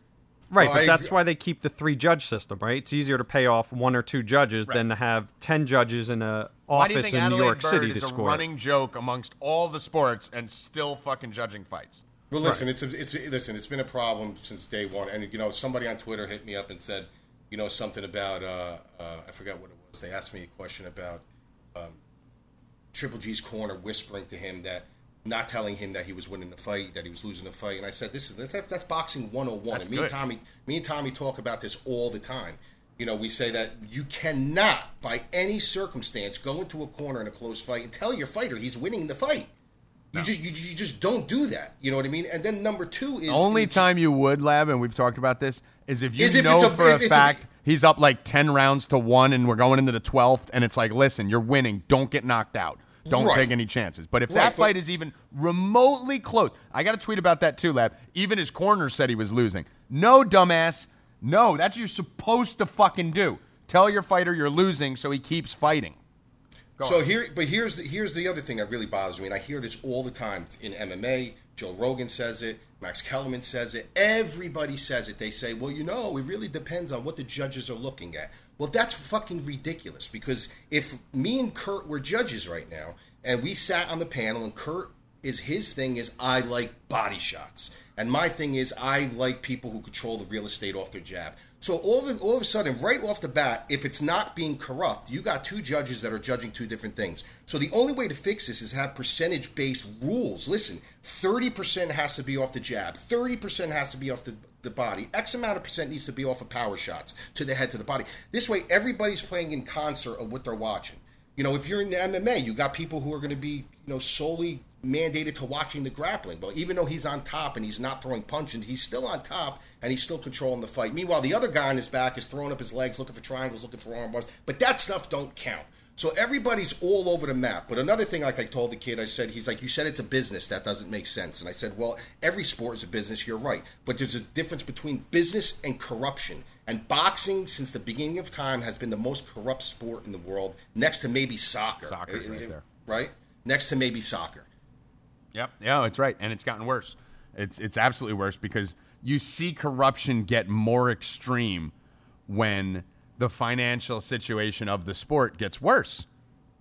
Right, Well, but I that's why they keep the three judge system, right? It's easier to pay off one or two judges than to have ten judges in a Why do you office think in New Adalaide York Byrd City is to a score. running joke amongst all the sports and still fucking judging fights? Well, listen, it's a, it's listen. It's been a problem since day one, and you know, somebody on Twitter hit me up and said, you know, something about uh, uh, I forgot what it was. They asked me a question about um, Triple G's corner whispering to him that not telling him that he was winning the fight, that he was losing the fight, and I said, this is that's, that's boxing 101. That's and me good. and Tommy, me and Tommy talk about this all the time. You know, we say that you cannot, by any circumstance, go into a corner in a close fight and tell your fighter he's winning the fight. You just you, you just don't do that. You know what I mean? And then number two is Only time you would, Lab, and we've talked about this, is if you Is know it's a- for a if it's a- fact he's up like 10 rounds to one and we're going into the 12th, and it's like, listen, you're winning. Don't get knocked out. Don't Right. take any chances. But if Right, that but- fight is even remotely close, I got a tweet about that too, Lab. Even his corner said he was losing. No, dumbass. No, that's what you're supposed to fucking do. Tell your fighter you're losing so he keeps fighting. So here, but here's the, here's the other thing that really bothers me, and I hear this all the time in MMA. Joe Rogan says it, Max Kellerman says it, everybody says it. They say, well, you know, it really depends on what the judges are looking at. Well, that's fucking ridiculous because if me and Kurt were judges right now, and we sat on the panel, and Kurt is his thing is I like body shots, and my thing is I like people who control the real estate off their jab. So all of, all of a sudden, right off the bat, if it's not being corrupt, you got two judges that are judging two different things. So the only way to fix this is have percentage based rules. Listen, 30% has to be off the jab, 30% has to be off the, the body, X amount of percent needs to be off of power shots to the head to the body. This way, everybody's playing in concert of what they're watching. You know, if you're in the MMA, you got people who are going to be, you know, solely mandated to watching the grappling. But even though he's on top and he's not throwing punches, he's still on top and he's still controlling the fight. Meanwhile, the other guy on his back is throwing up his legs, looking for triangles, looking for arm bars. But that stuff don't count. So everybody's all over the map. But another thing, like I told the kid, I said, he's like, you said it's a business. That doesn't make sense. And I said, well, every sport is a business. You're right. But there's a difference between business and corruption. And boxing, since the beginning of time, has been the most corrupt sport in the world, next to maybe soccer. Soccer's Uh, right uh, there. Right? Next to maybe soccer. Yep. Yeah, it's right, and it's gotten worse. It's it's absolutely worse because you see corruption get more extreme when the financial situation of the sport gets worse,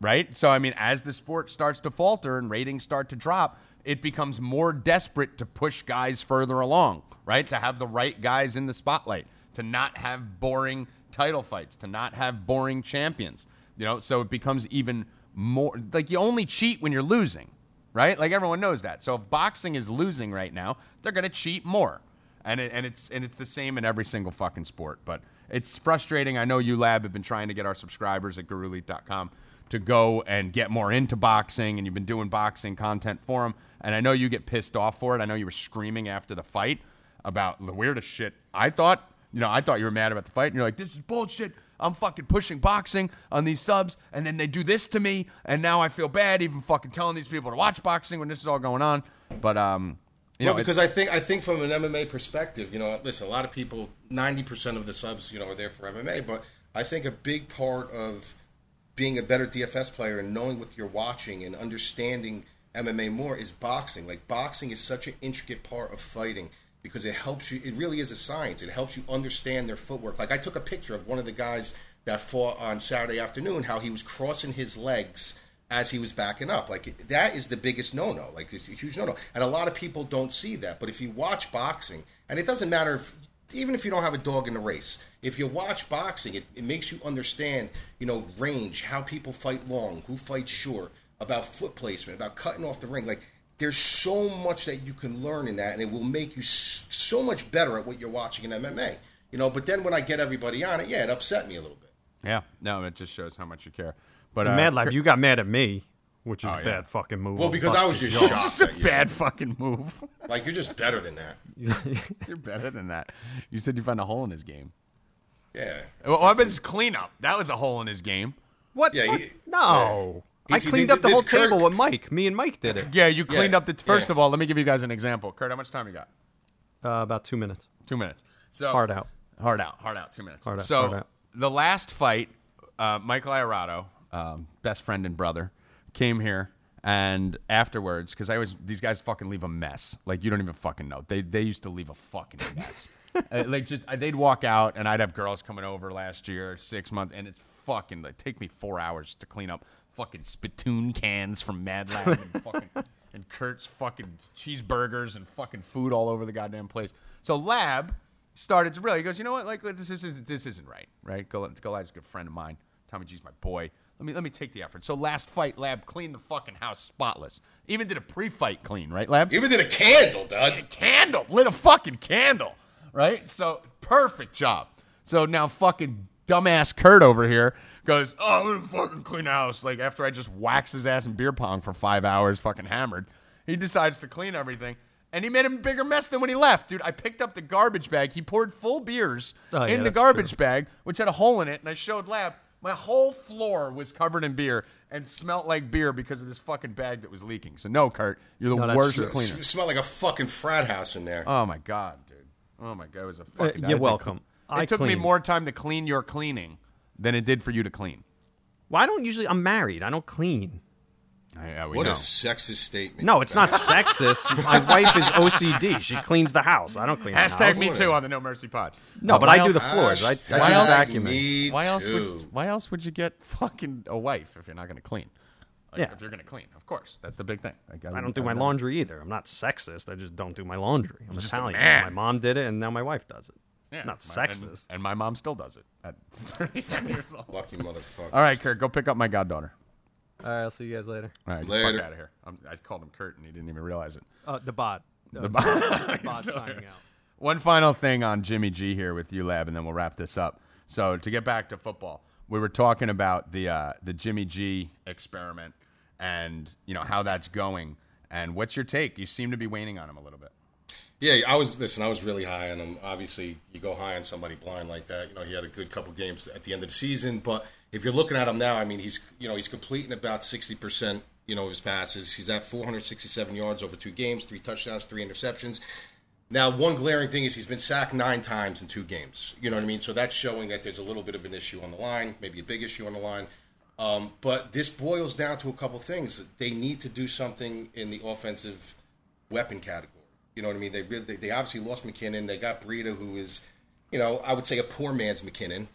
right? So I mean, as the sport starts to falter and ratings start to drop, it becomes more desperate to push guys further along, right? To have the right guys in the spotlight, to not have boring title fights, to not have boring champions. You know, so it becomes even more like you only cheat when you're losing right? Like everyone knows that. So if boxing is losing right now, they're going to cheat more. And it, and it's and it's the same in every single fucking sport. But it's frustrating. I know you lab have been trying to get our subscribers at GuruElite.com to go and get more into boxing, and you've been doing boxing content for them. And I know you get pissed off for it. I know you were screaming after the fight about the weirdest shit. I thought, you know, I thought you were mad about the fight, and you're like, this is bullshit. I'm fucking pushing boxing on these subs, and then they do this to me, and now I feel bad even fucking telling these people to watch boxing when this is all going on. But um, you well, know, because I think I think from an MMA perspective, you know, listen, a lot of people, ninety percent of the subs, you know, are there for MMA, but I think a big part of being a better DFS player and knowing what you're watching and understanding MMA more is boxing. Like boxing is such an intricate part of fighting. because it helps you. It really is a science. It helps you understand their footwork. Like I took a picture of one of the guys that fought on Saturday afternoon, how he was crossing his legs as he was backing up. Like that is the biggest no-no. Like it's a huge no-no, and a lot of people don't see that. But if you watch boxing, and it doesn't matter if even if you don't have a dog in the race, if you watch boxing, it, it makes you understand, you know, range, how people fight long, who fights short, about foot placement, about cutting off the ring. Like there's so much that you can learn in that, and it will make you so much better at what you're watching in MMA. You know, but then when I get everybody on it, yeah, it upset me a little bit. Yeah, no, it just shows how much you care. But uh, Mad Lab, you got mad at me, which is Oh, a yeah. bad fucking move. Well, because I was your just jaw. It's shocked just a at you. bad fucking move. Like you're just better than that. You're better than that. You said you found a hole in his game. Yeah. Well, I bet his cleanup. That was a hole in his game. What? Yeah, what? he- no. He- I he cleaned up the this whole Kirk- table with Mike. Me and Mike did it. Yeah, you cleaned Yeah, up the. First yeah. of all, let me give you guys an example. Kurt, how much time you got? Uh, about two minutes. Two minutes. So Hard out. Hard out. Hard out. Two minutes. Hard out, so hard out. the last fight, uh, Michael Iorado, um, best friend and brother, came here. And afterwards, because I always these guys fucking leave a mess. Like you don't even fucking know. They they used to leave a fucking mess. Uh, like just uh, they'd walk out, and I'd have girls coming over last year, six months, and it's fucking like take me four hours to clean up fucking spittoon cans from Mad Lab and fucking and Kurt's fucking cheeseburgers and fucking food all over the goddamn place. So Lab started to really he goes, you know what, like this isn't this isn't right, right? Goliath's a good friend of mine. Tommy G's my boy. Let me let me take the effort. So last fight, Lab cleaned the fucking house spotless. Even did a pre-fight clean, right, Lab? Even did a candle, Dud. candle, lit a fucking candle, right? So perfect job. So now fucking dumbass Kurt over here goes, oh, I'm gonna fucking clean the house. Like after I just wax his ass in beer pong for five hours, fucking hammered, he decides to clean everything. And he made a bigger mess than when he left, dude. I picked up the garbage bag. He poured full beers Oh, yeah, in the garbage true. bag, which had a hole in it, and I showed Lab. My whole floor was covered in beer and smelt like beer because of this fucking bag that was leaking. So no, Kurt, you're the No, worst true. cleaner. It smelled like a fucking frat house in there. Oh my god, dude. Oh my god, it was a fucking. Uh, you're I think- welcome. It I took me more time to clean your cleaning than it did for you to clean. Well, I don't usually. I'm married. I don't clean. Yeah, we what know. a sexist statement. No, it's not sexist. My wife is OCD. She cleans the house. I don't clean the Hashtag me too on the No Mercy Pod. No, Uh, but why I do the floors. I, I do Hashtag the vacuuming. Me Why else? too. Would, why else would you get fucking a wife if you're not going to clean? Like, Yeah. If you're going to clean, of course, that's the big thing. Like, I don't do my laundry either. I'm not sexist. I just don't do my laundry. I'm just a Italian. man. My mom did it, and now my wife does it. Yeah, not my- sexist. And, my mom still does it at 37 years old. Lucky motherfucker. All right, Kurt, go pick up my goddaughter. All right, I'll see you guys later. All right, Later. fuck out of here. I'm, I called him Kurt, and he didn't even realize it. Uh, the bot. The bot. bot signing out. One final thing on Jimmy G here with you, Lab, and then we'll wrap this up. So to get back to football, we were talking about the uh, the Jimmy G experiment and you know how that's going. And what's your take? You seem to be waning on him a little bit. Yeah, I was. Listen, I was really high on him. Obviously, you go high on somebody blind like that. You know, he had a good couple games at the end of the season. But if you're looking at him now, I mean, he's you know he's completing about sixty percent. You know, his passes. He's at 467 yards over two games, three touchdowns, three interceptions. Now, one glaring thing is he's been sacked nine times in two games. You know what I mean? So that's showing that there's a little bit of an issue on the line, maybe a big issue on the line. Um, but this boils down to a couple things. They need to do something in the offensive weapon category. You know what I mean? They really, they, obviously lost McKinnon. They got Breida, who is, you know, I would say a poor man's McKinnon.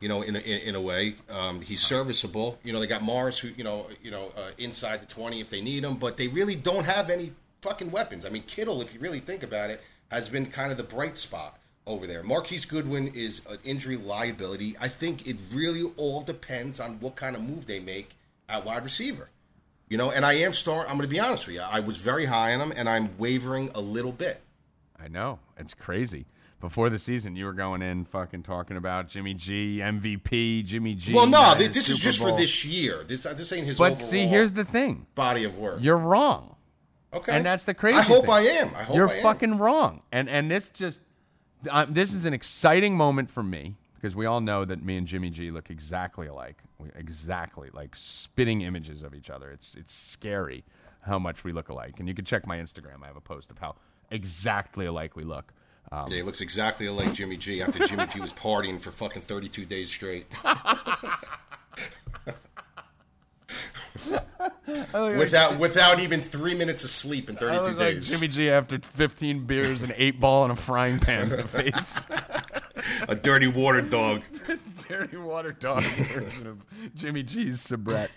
You know, in a, in, in a way, um, he's serviceable. You know, they got Morris, who you know, you know, uh, inside the twenty if they need him, but they really don't have any fucking weapons. I mean, Kittle, if you really think about it, has been kind of the bright spot over there. Marquise Goodwin is an injury liability. I think it really all depends on what kind of move they make at wide receiver. You know, and I am start. I'm going to be honest with you. I was very high on him, and I'm wavering a little bit. I know it's crazy. Before the season, you were going in fucking talking about Jimmy G, MVP, Jimmy G. Well, no, winning th- the this is just for this year. This this ain't his. But see, here's the thing: body of work. you're wrong. okay, and that's the crazy. I hope thing. I am. I hope You're I am. fucking wrong, and and it's just um, this is an exciting moment for me because we all know that me and Jimmy G look exactly alike, we, exactly like spitting images of each other. It's it's scary how much we look alike, and you can check my Instagram. I have a post of how exactly alike we look. Um, Yeah, he looks exactly like Jimmy G after Jimmy G was partying for fucking 32 days straight. without without even three minutes of sleep in I 32 was like days. Jimmy G after 15 beers and eight ball and a frying pan to the face. a dirty water dog. Dirty water dog version of Jimmy G's soubrette.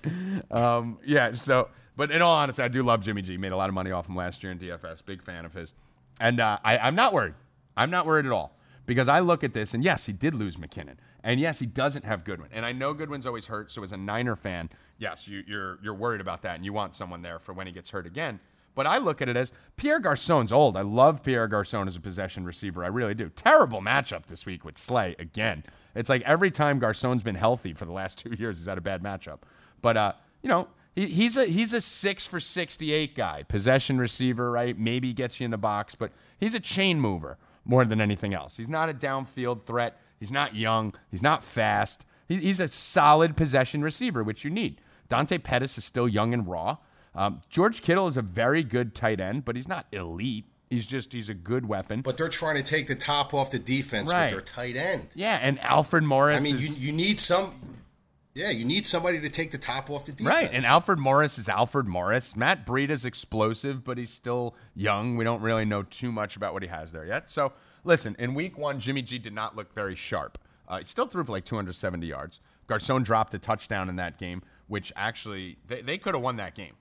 Um, yeah, so, but in all honesty, I do love Jimmy G. Made a lot of money off him last year in DFS. Big fan of his. And uh, I, I'm not worried. I'm not worried at all because I look at this and yes, he did lose McKinnon. And yes, he doesn't have Goodwin. And I know Goodwin's always hurt. So as a Niner fan, yes, you, you're, you're worried about that and you want someone there for when he gets hurt again. But I look at it as Pierre Garcon's old. I love Pierre Garcon as a possession receiver. I really do. Terrible matchup this week with Slay again. It's like every time Garcon's been healthy for the last two years, he's had a bad matchup. But uh, you know, he, he's a he's a six for sixty eight guy, possession receiver, right? Maybe gets you in the box, but he's a chain mover more than anything else. He's not a downfield threat. He's not young. He's not fast. He's a solid possession receiver, which you need. Dante Pettis is still young and raw. Um, George Kittle is a very good tight end, but he's not elite. He's just he's a good weapon. But they're trying to take the top off the defense Right. with their tight end. yeah, and Alfred Morris. I mean, you, you need some. Yeah, you need somebody to take the top off the defense. right, and Alfred Morris is Alfred Morris. Matt Breida is explosive, but he's still young. We don't really know too much about what he has there yet. So listen, in week one, Jimmy G did not look very sharp. Uh, he still threw for like 270 yards. Garcon dropped a touchdown in that game, which actually they, they could have won that game.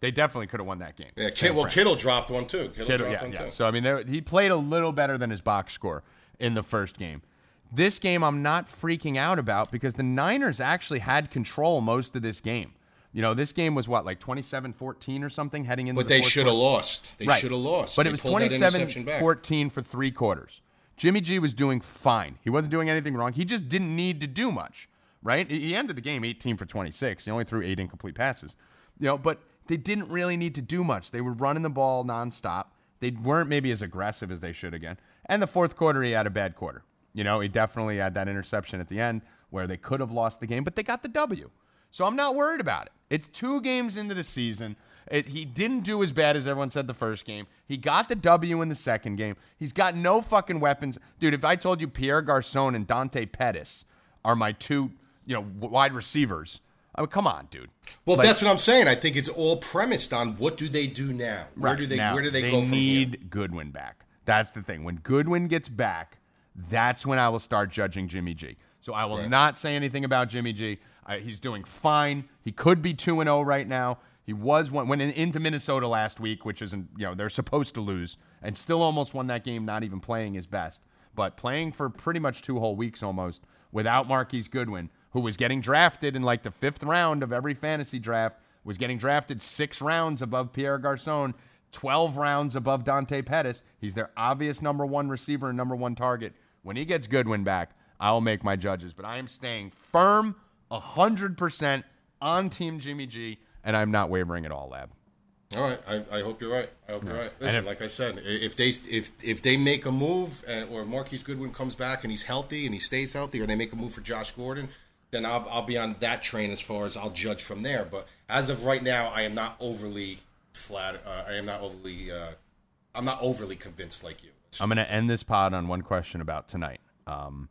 They definitely could have won that game. Yeah, Kid, well. Kittle dropped one too. Kittle, Kittle, dropped yeah, one yeah. too. So I mean, he played a little better than his box score in the first game. This game, I'm not freaking out about because the Niners actually had control most of this game. You know, this game was what like 27-14 or something heading into. but the they should have lost. They Right. should have lost. But They it was pulled that interception 27 back. 14 for three quarters. Jimmy G was doing fine. He wasn't doing anything wrong. He just didn't need to do much, right? He ended the game 18 for 26. He only threw eight incomplete passes. You know, but they didn't really need to do much. They were running the ball nonstop. They weren't maybe as aggressive as they should again. And the fourth quarter, he had a bad quarter. You know, he definitely had that interception at the end where they could have lost the game, but they got the W. So I'm not worried about it. It's two games into the season. It, he didn't do as bad as everyone said the first game. He got the W in the second game. He's got no fucking weapons. Dude, if I told you Pierre Garcon and Dante Pettis are my two, you know, wide receivers, I mean, come on, dude. Well, Like- that's what I'm saying. I think it's all premised on what do they do now? Where Right. do they Now, Where do they, go from here? They need? Goodwin back. That's the thing. When Goodwin gets back, that's when I will start judging Jimmy G. So I will not say anything about Jimmy G. I, he's doing fine. He could be two and zero right now. He was one went in, into Minnesota last week, which isn't you know they're supposed to lose, and still almost won that game, not even playing his best, but playing for pretty much two whole weeks almost without Marquise Goodwin, who was getting drafted in like the fifth round of every fantasy draft, was getting drafted six rounds above Pierre Garcon. 12 rounds above Dante Pettis. He's their obvious number one receiver and number one target. When he gets Goodwin back, I'll make my judges. But I am staying firm 100% on Team Jimmy G, and I'm not wavering at all, Lab. All right, I, I hope you're right. I hope you're right. Listen, if- like I said, if they if if they make a move, and, or Marquise Goodwin comes back and he's healthy and he stays healthy, or they make a move for Josh Gordon, then I'll I'll be on that train as far as I'll judge from there. But as of right now, I am not overly flat. Uh, I am not overly. Uh, I'm not overly convinced like you. I'm going to end this pod on one question about tonight. Um,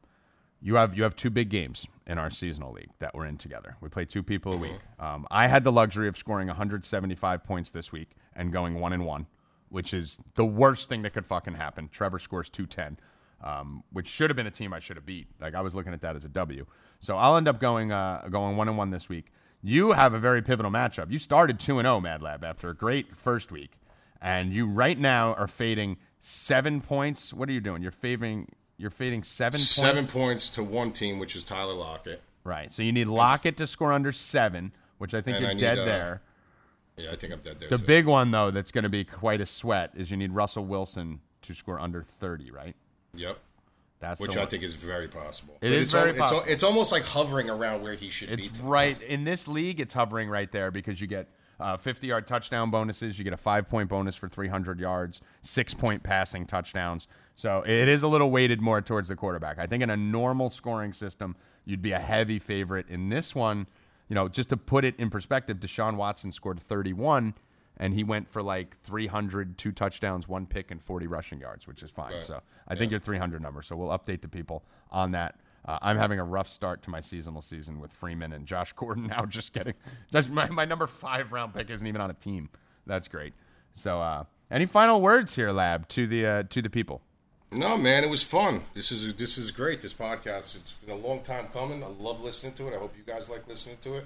you have you have two big games in our seasonal league that we're in together. We play two people a week. Um, I had the luxury of scoring 175 points this week and going one and one, which is the worst thing that could fucking happen. Trevor scores 210, um, which should have been a team I should have beat. Like I was looking at that as a W. So I'll end up going uh, going one and one this week. You have a very pivotal matchup. You started two and zero, Mad Lab, after a great first week, and you right now are fading seven points. What are you doing? You're favoring. You're fading seven. Seven points. points to one team, which is Tyler Lockett. Right. So you need Lockett to score under seven, which I think And you're I need, dead uh, there. Yeah, I think I'm dead there. The too. big one though, that's going to be quite a sweat, is you need Russell Wilson to score under thirty. Right. Yep. That's Which I one. think is very possible. It But is it's very al- it's, al- possible. it's almost like hovering around where he should It's be. to- right in this league. It's hovering right there because you get uh, 50 yard touchdown bonuses. You get a five point bonus for 300 yards, six point passing touchdowns. So it is a little weighted more towards the quarterback. I think in a normal scoring system, you'd be a heavy favorite. In this one, you know, just to put it in perspective, Deshaun Watson scored 31. And he went for like 300, two touchdowns, one pick, and 40 rushing yards, which is fine. So I think your 300 number. So we'll update the people on that Uh, I'm having a rough start to my seasonal season with Freeman and Josh Gordon now just getting. Just my, my number five round pick isn't even on a team. That's great. So, uh, any final words here, Lab, to the uh, to the people? No, man, it was fun. This is this is great. This podcast. It's been a long time coming. I love listening to it. I hope you guys like listening to it.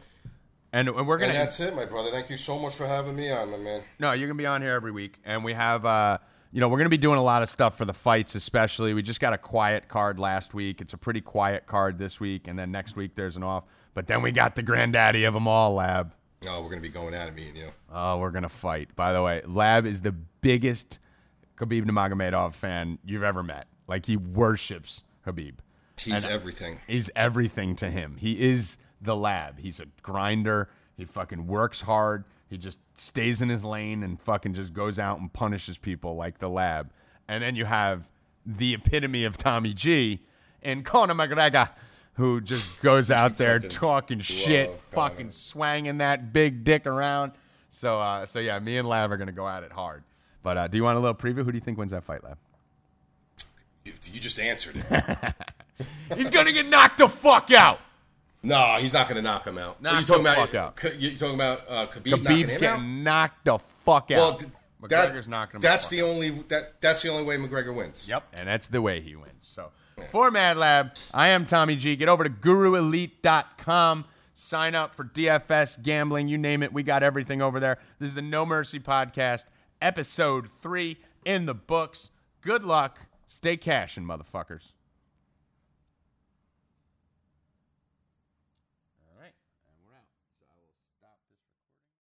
And, and we're gonna. And that's it, my brother. Thank you so much for having me on, my man. No, you're gonna be on here every week, and we have, uh, you know, we're gonna be doing a lot of stuff for the fights, especially. We just got a quiet card last week. It's a pretty quiet card this week, and then next week there's an off. But then we got the granddaddy of them all, Lab. Oh, we're gonna be going at it, me and you. Oh, we're gonna fight. By the way, Lab is the biggest Khabib Nurmagomedov fan you've ever met. Like he worships Khabib. He's everything. He's everything to him. He is the Lab. He's a grinder. He fucking works hard. He just stays in his lane and fucking just goes out and punishes people like the Lab. And then you have the epitome of Tommy G and Conor McGregor, who just goes out there talking shit, love Conor. fucking swanging that big dick around. So, uh, so yeah, me and Lab are gonna go at it hard. But uh, do you want a little preview? Who do you think wins that fight, Lab? You, you just answered it. He's gonna get knocked the fuck out. No, he's not gonna knock him out. Knock you talking the about? fuck out. You talking about uh, Khabib knocking Khabib's him out? getting knocked the fuck out. Well, th- that, McGregor's knocking him. that's the the only that that's the only way McGregor wins. Yep, and that's the way he wins. So for Mad Lab, I am Tommy G. Get over to GuruElite.com. Sign up for DFS gambling. You name it, we got everything over there. This is the No Mercy podcast, episode three in the books. Good luck. Stay cashing, motherfuckers.